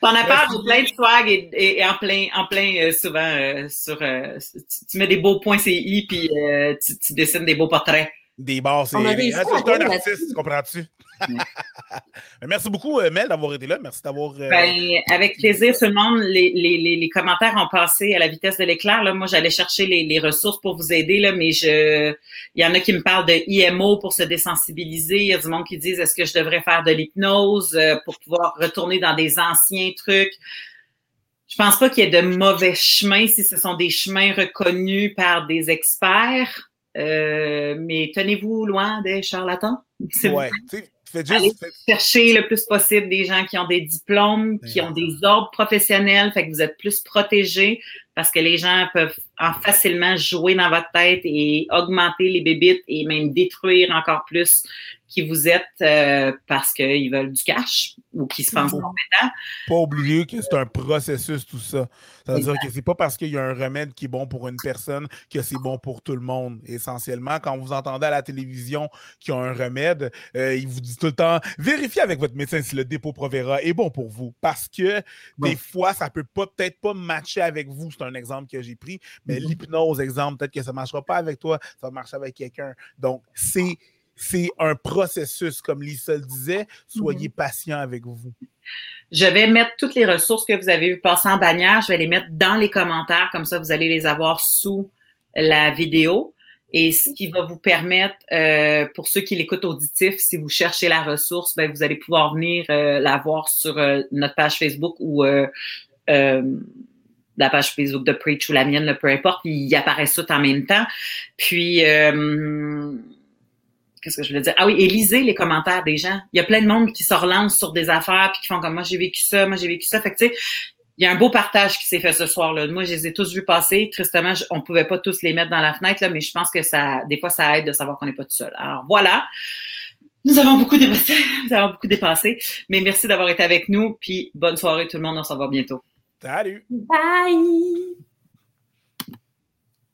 ton apport est plein de swag et, en plein, en plein euh, souvent euh, sur tu, mets des beaux points CI puis tu, tu dessines des beaux portraits. Des bars, c'est un artiste, comprends-tu? *laughs* Merci beaucoup, euh, Mel, d'avoir été là. Merci d'avoir. Euh, ben, avec plaisir, tout le monde. Les, les, les, commentaires ont passé à la vitesse de l'éclair. Là. Moi, j'allais chercher les, les, ressources pour vous aider, là, mais je il y en a qui me parlent de IMO pour se désensibiliser. Il y a du monde qui disent est-ce que je devrais faire de l'hypnose euh, pour pouvoir retourner dans des anciens trucs? Je pense pas qu'il y ait de mauvais chemins si ce sont des chemins reconnus par des experts. Mais tenez-vous loin des charlatans. *laughs* Ouais, Allez chercher le plus possible des gens qui ont des diplômes, qui ont des ordres professionnels, fait que vous êtes plus protégés parce que les gens peuvent facilement jouer dans votre tête et augmenter les bébites et même détruire encore plus qui vous êtes euh, parce qu'ils veulent du cash ou qu'ils se pensent compétents. Pas oublier que c'est un processus, tout ça. Ça veut dire que c'est pas parce qu'il y a un remède qui est bon pour une personne que c'est bon pour tout le monde. Essentiellement, quand vous entendez à la télévision qu'il y a un remède, euh, il vous dit tout le temps vérifiez avec votre médecin si le dépôt Provera est bon pour vous. Parce que des fois, ça peut peut-être pas matcher avec vous. C'est un exemple que j'ai pris. Mais mm-hmm. l'hypnose, exemple, peut-être que ça ne marchera pas avec toi, ça va marcher avec quelqu'un. Donc, c'est c'est un processus, comme Lisa le disait. Soyez mhm. patient avec vous. Je vais mettre toutes les ressources que vous avez vues passer en bannière. Je vais les mettre dans les commentaires. Comme ça, vous allez les avoir sous la vidéo. Et ce qui va vous permettre, euh, pour ceux qui l'écoutent auditif, si vous cherchez la ressource, ben, vous allez pouvoir venir euh, la voir sur euh, notre page Facebook ou la page Facebook de Preach ou la mienne, peu importe. Il apparaît tout en même temps. Puis qu'est-ce que je voulais dire? Ah oui, et lisez les commentaires des gens. Il y a plein de monde qui se relance sur des affaires puis qui font comme moi j'ai vécu ça, moi j'ai vécu ça. Fait que tu sais, il y a un beau partage qui s'est fait ce soir-là. Moi, je les ai tous vus passer. Tristement, on pouvait pas tous les mettre dans la fenêtre, là, mais je pense que ça, des fois, ça aide de savoir qu'on n'est pas tout seul. Alors voilà. Nous avons beaucoup dépassé, *laughs* nous avons beaucoup dépassé, mais merci d'avoir été avec nous, puis bonne soirée tout le monde, on se revoit bientôt. Salut! Bye!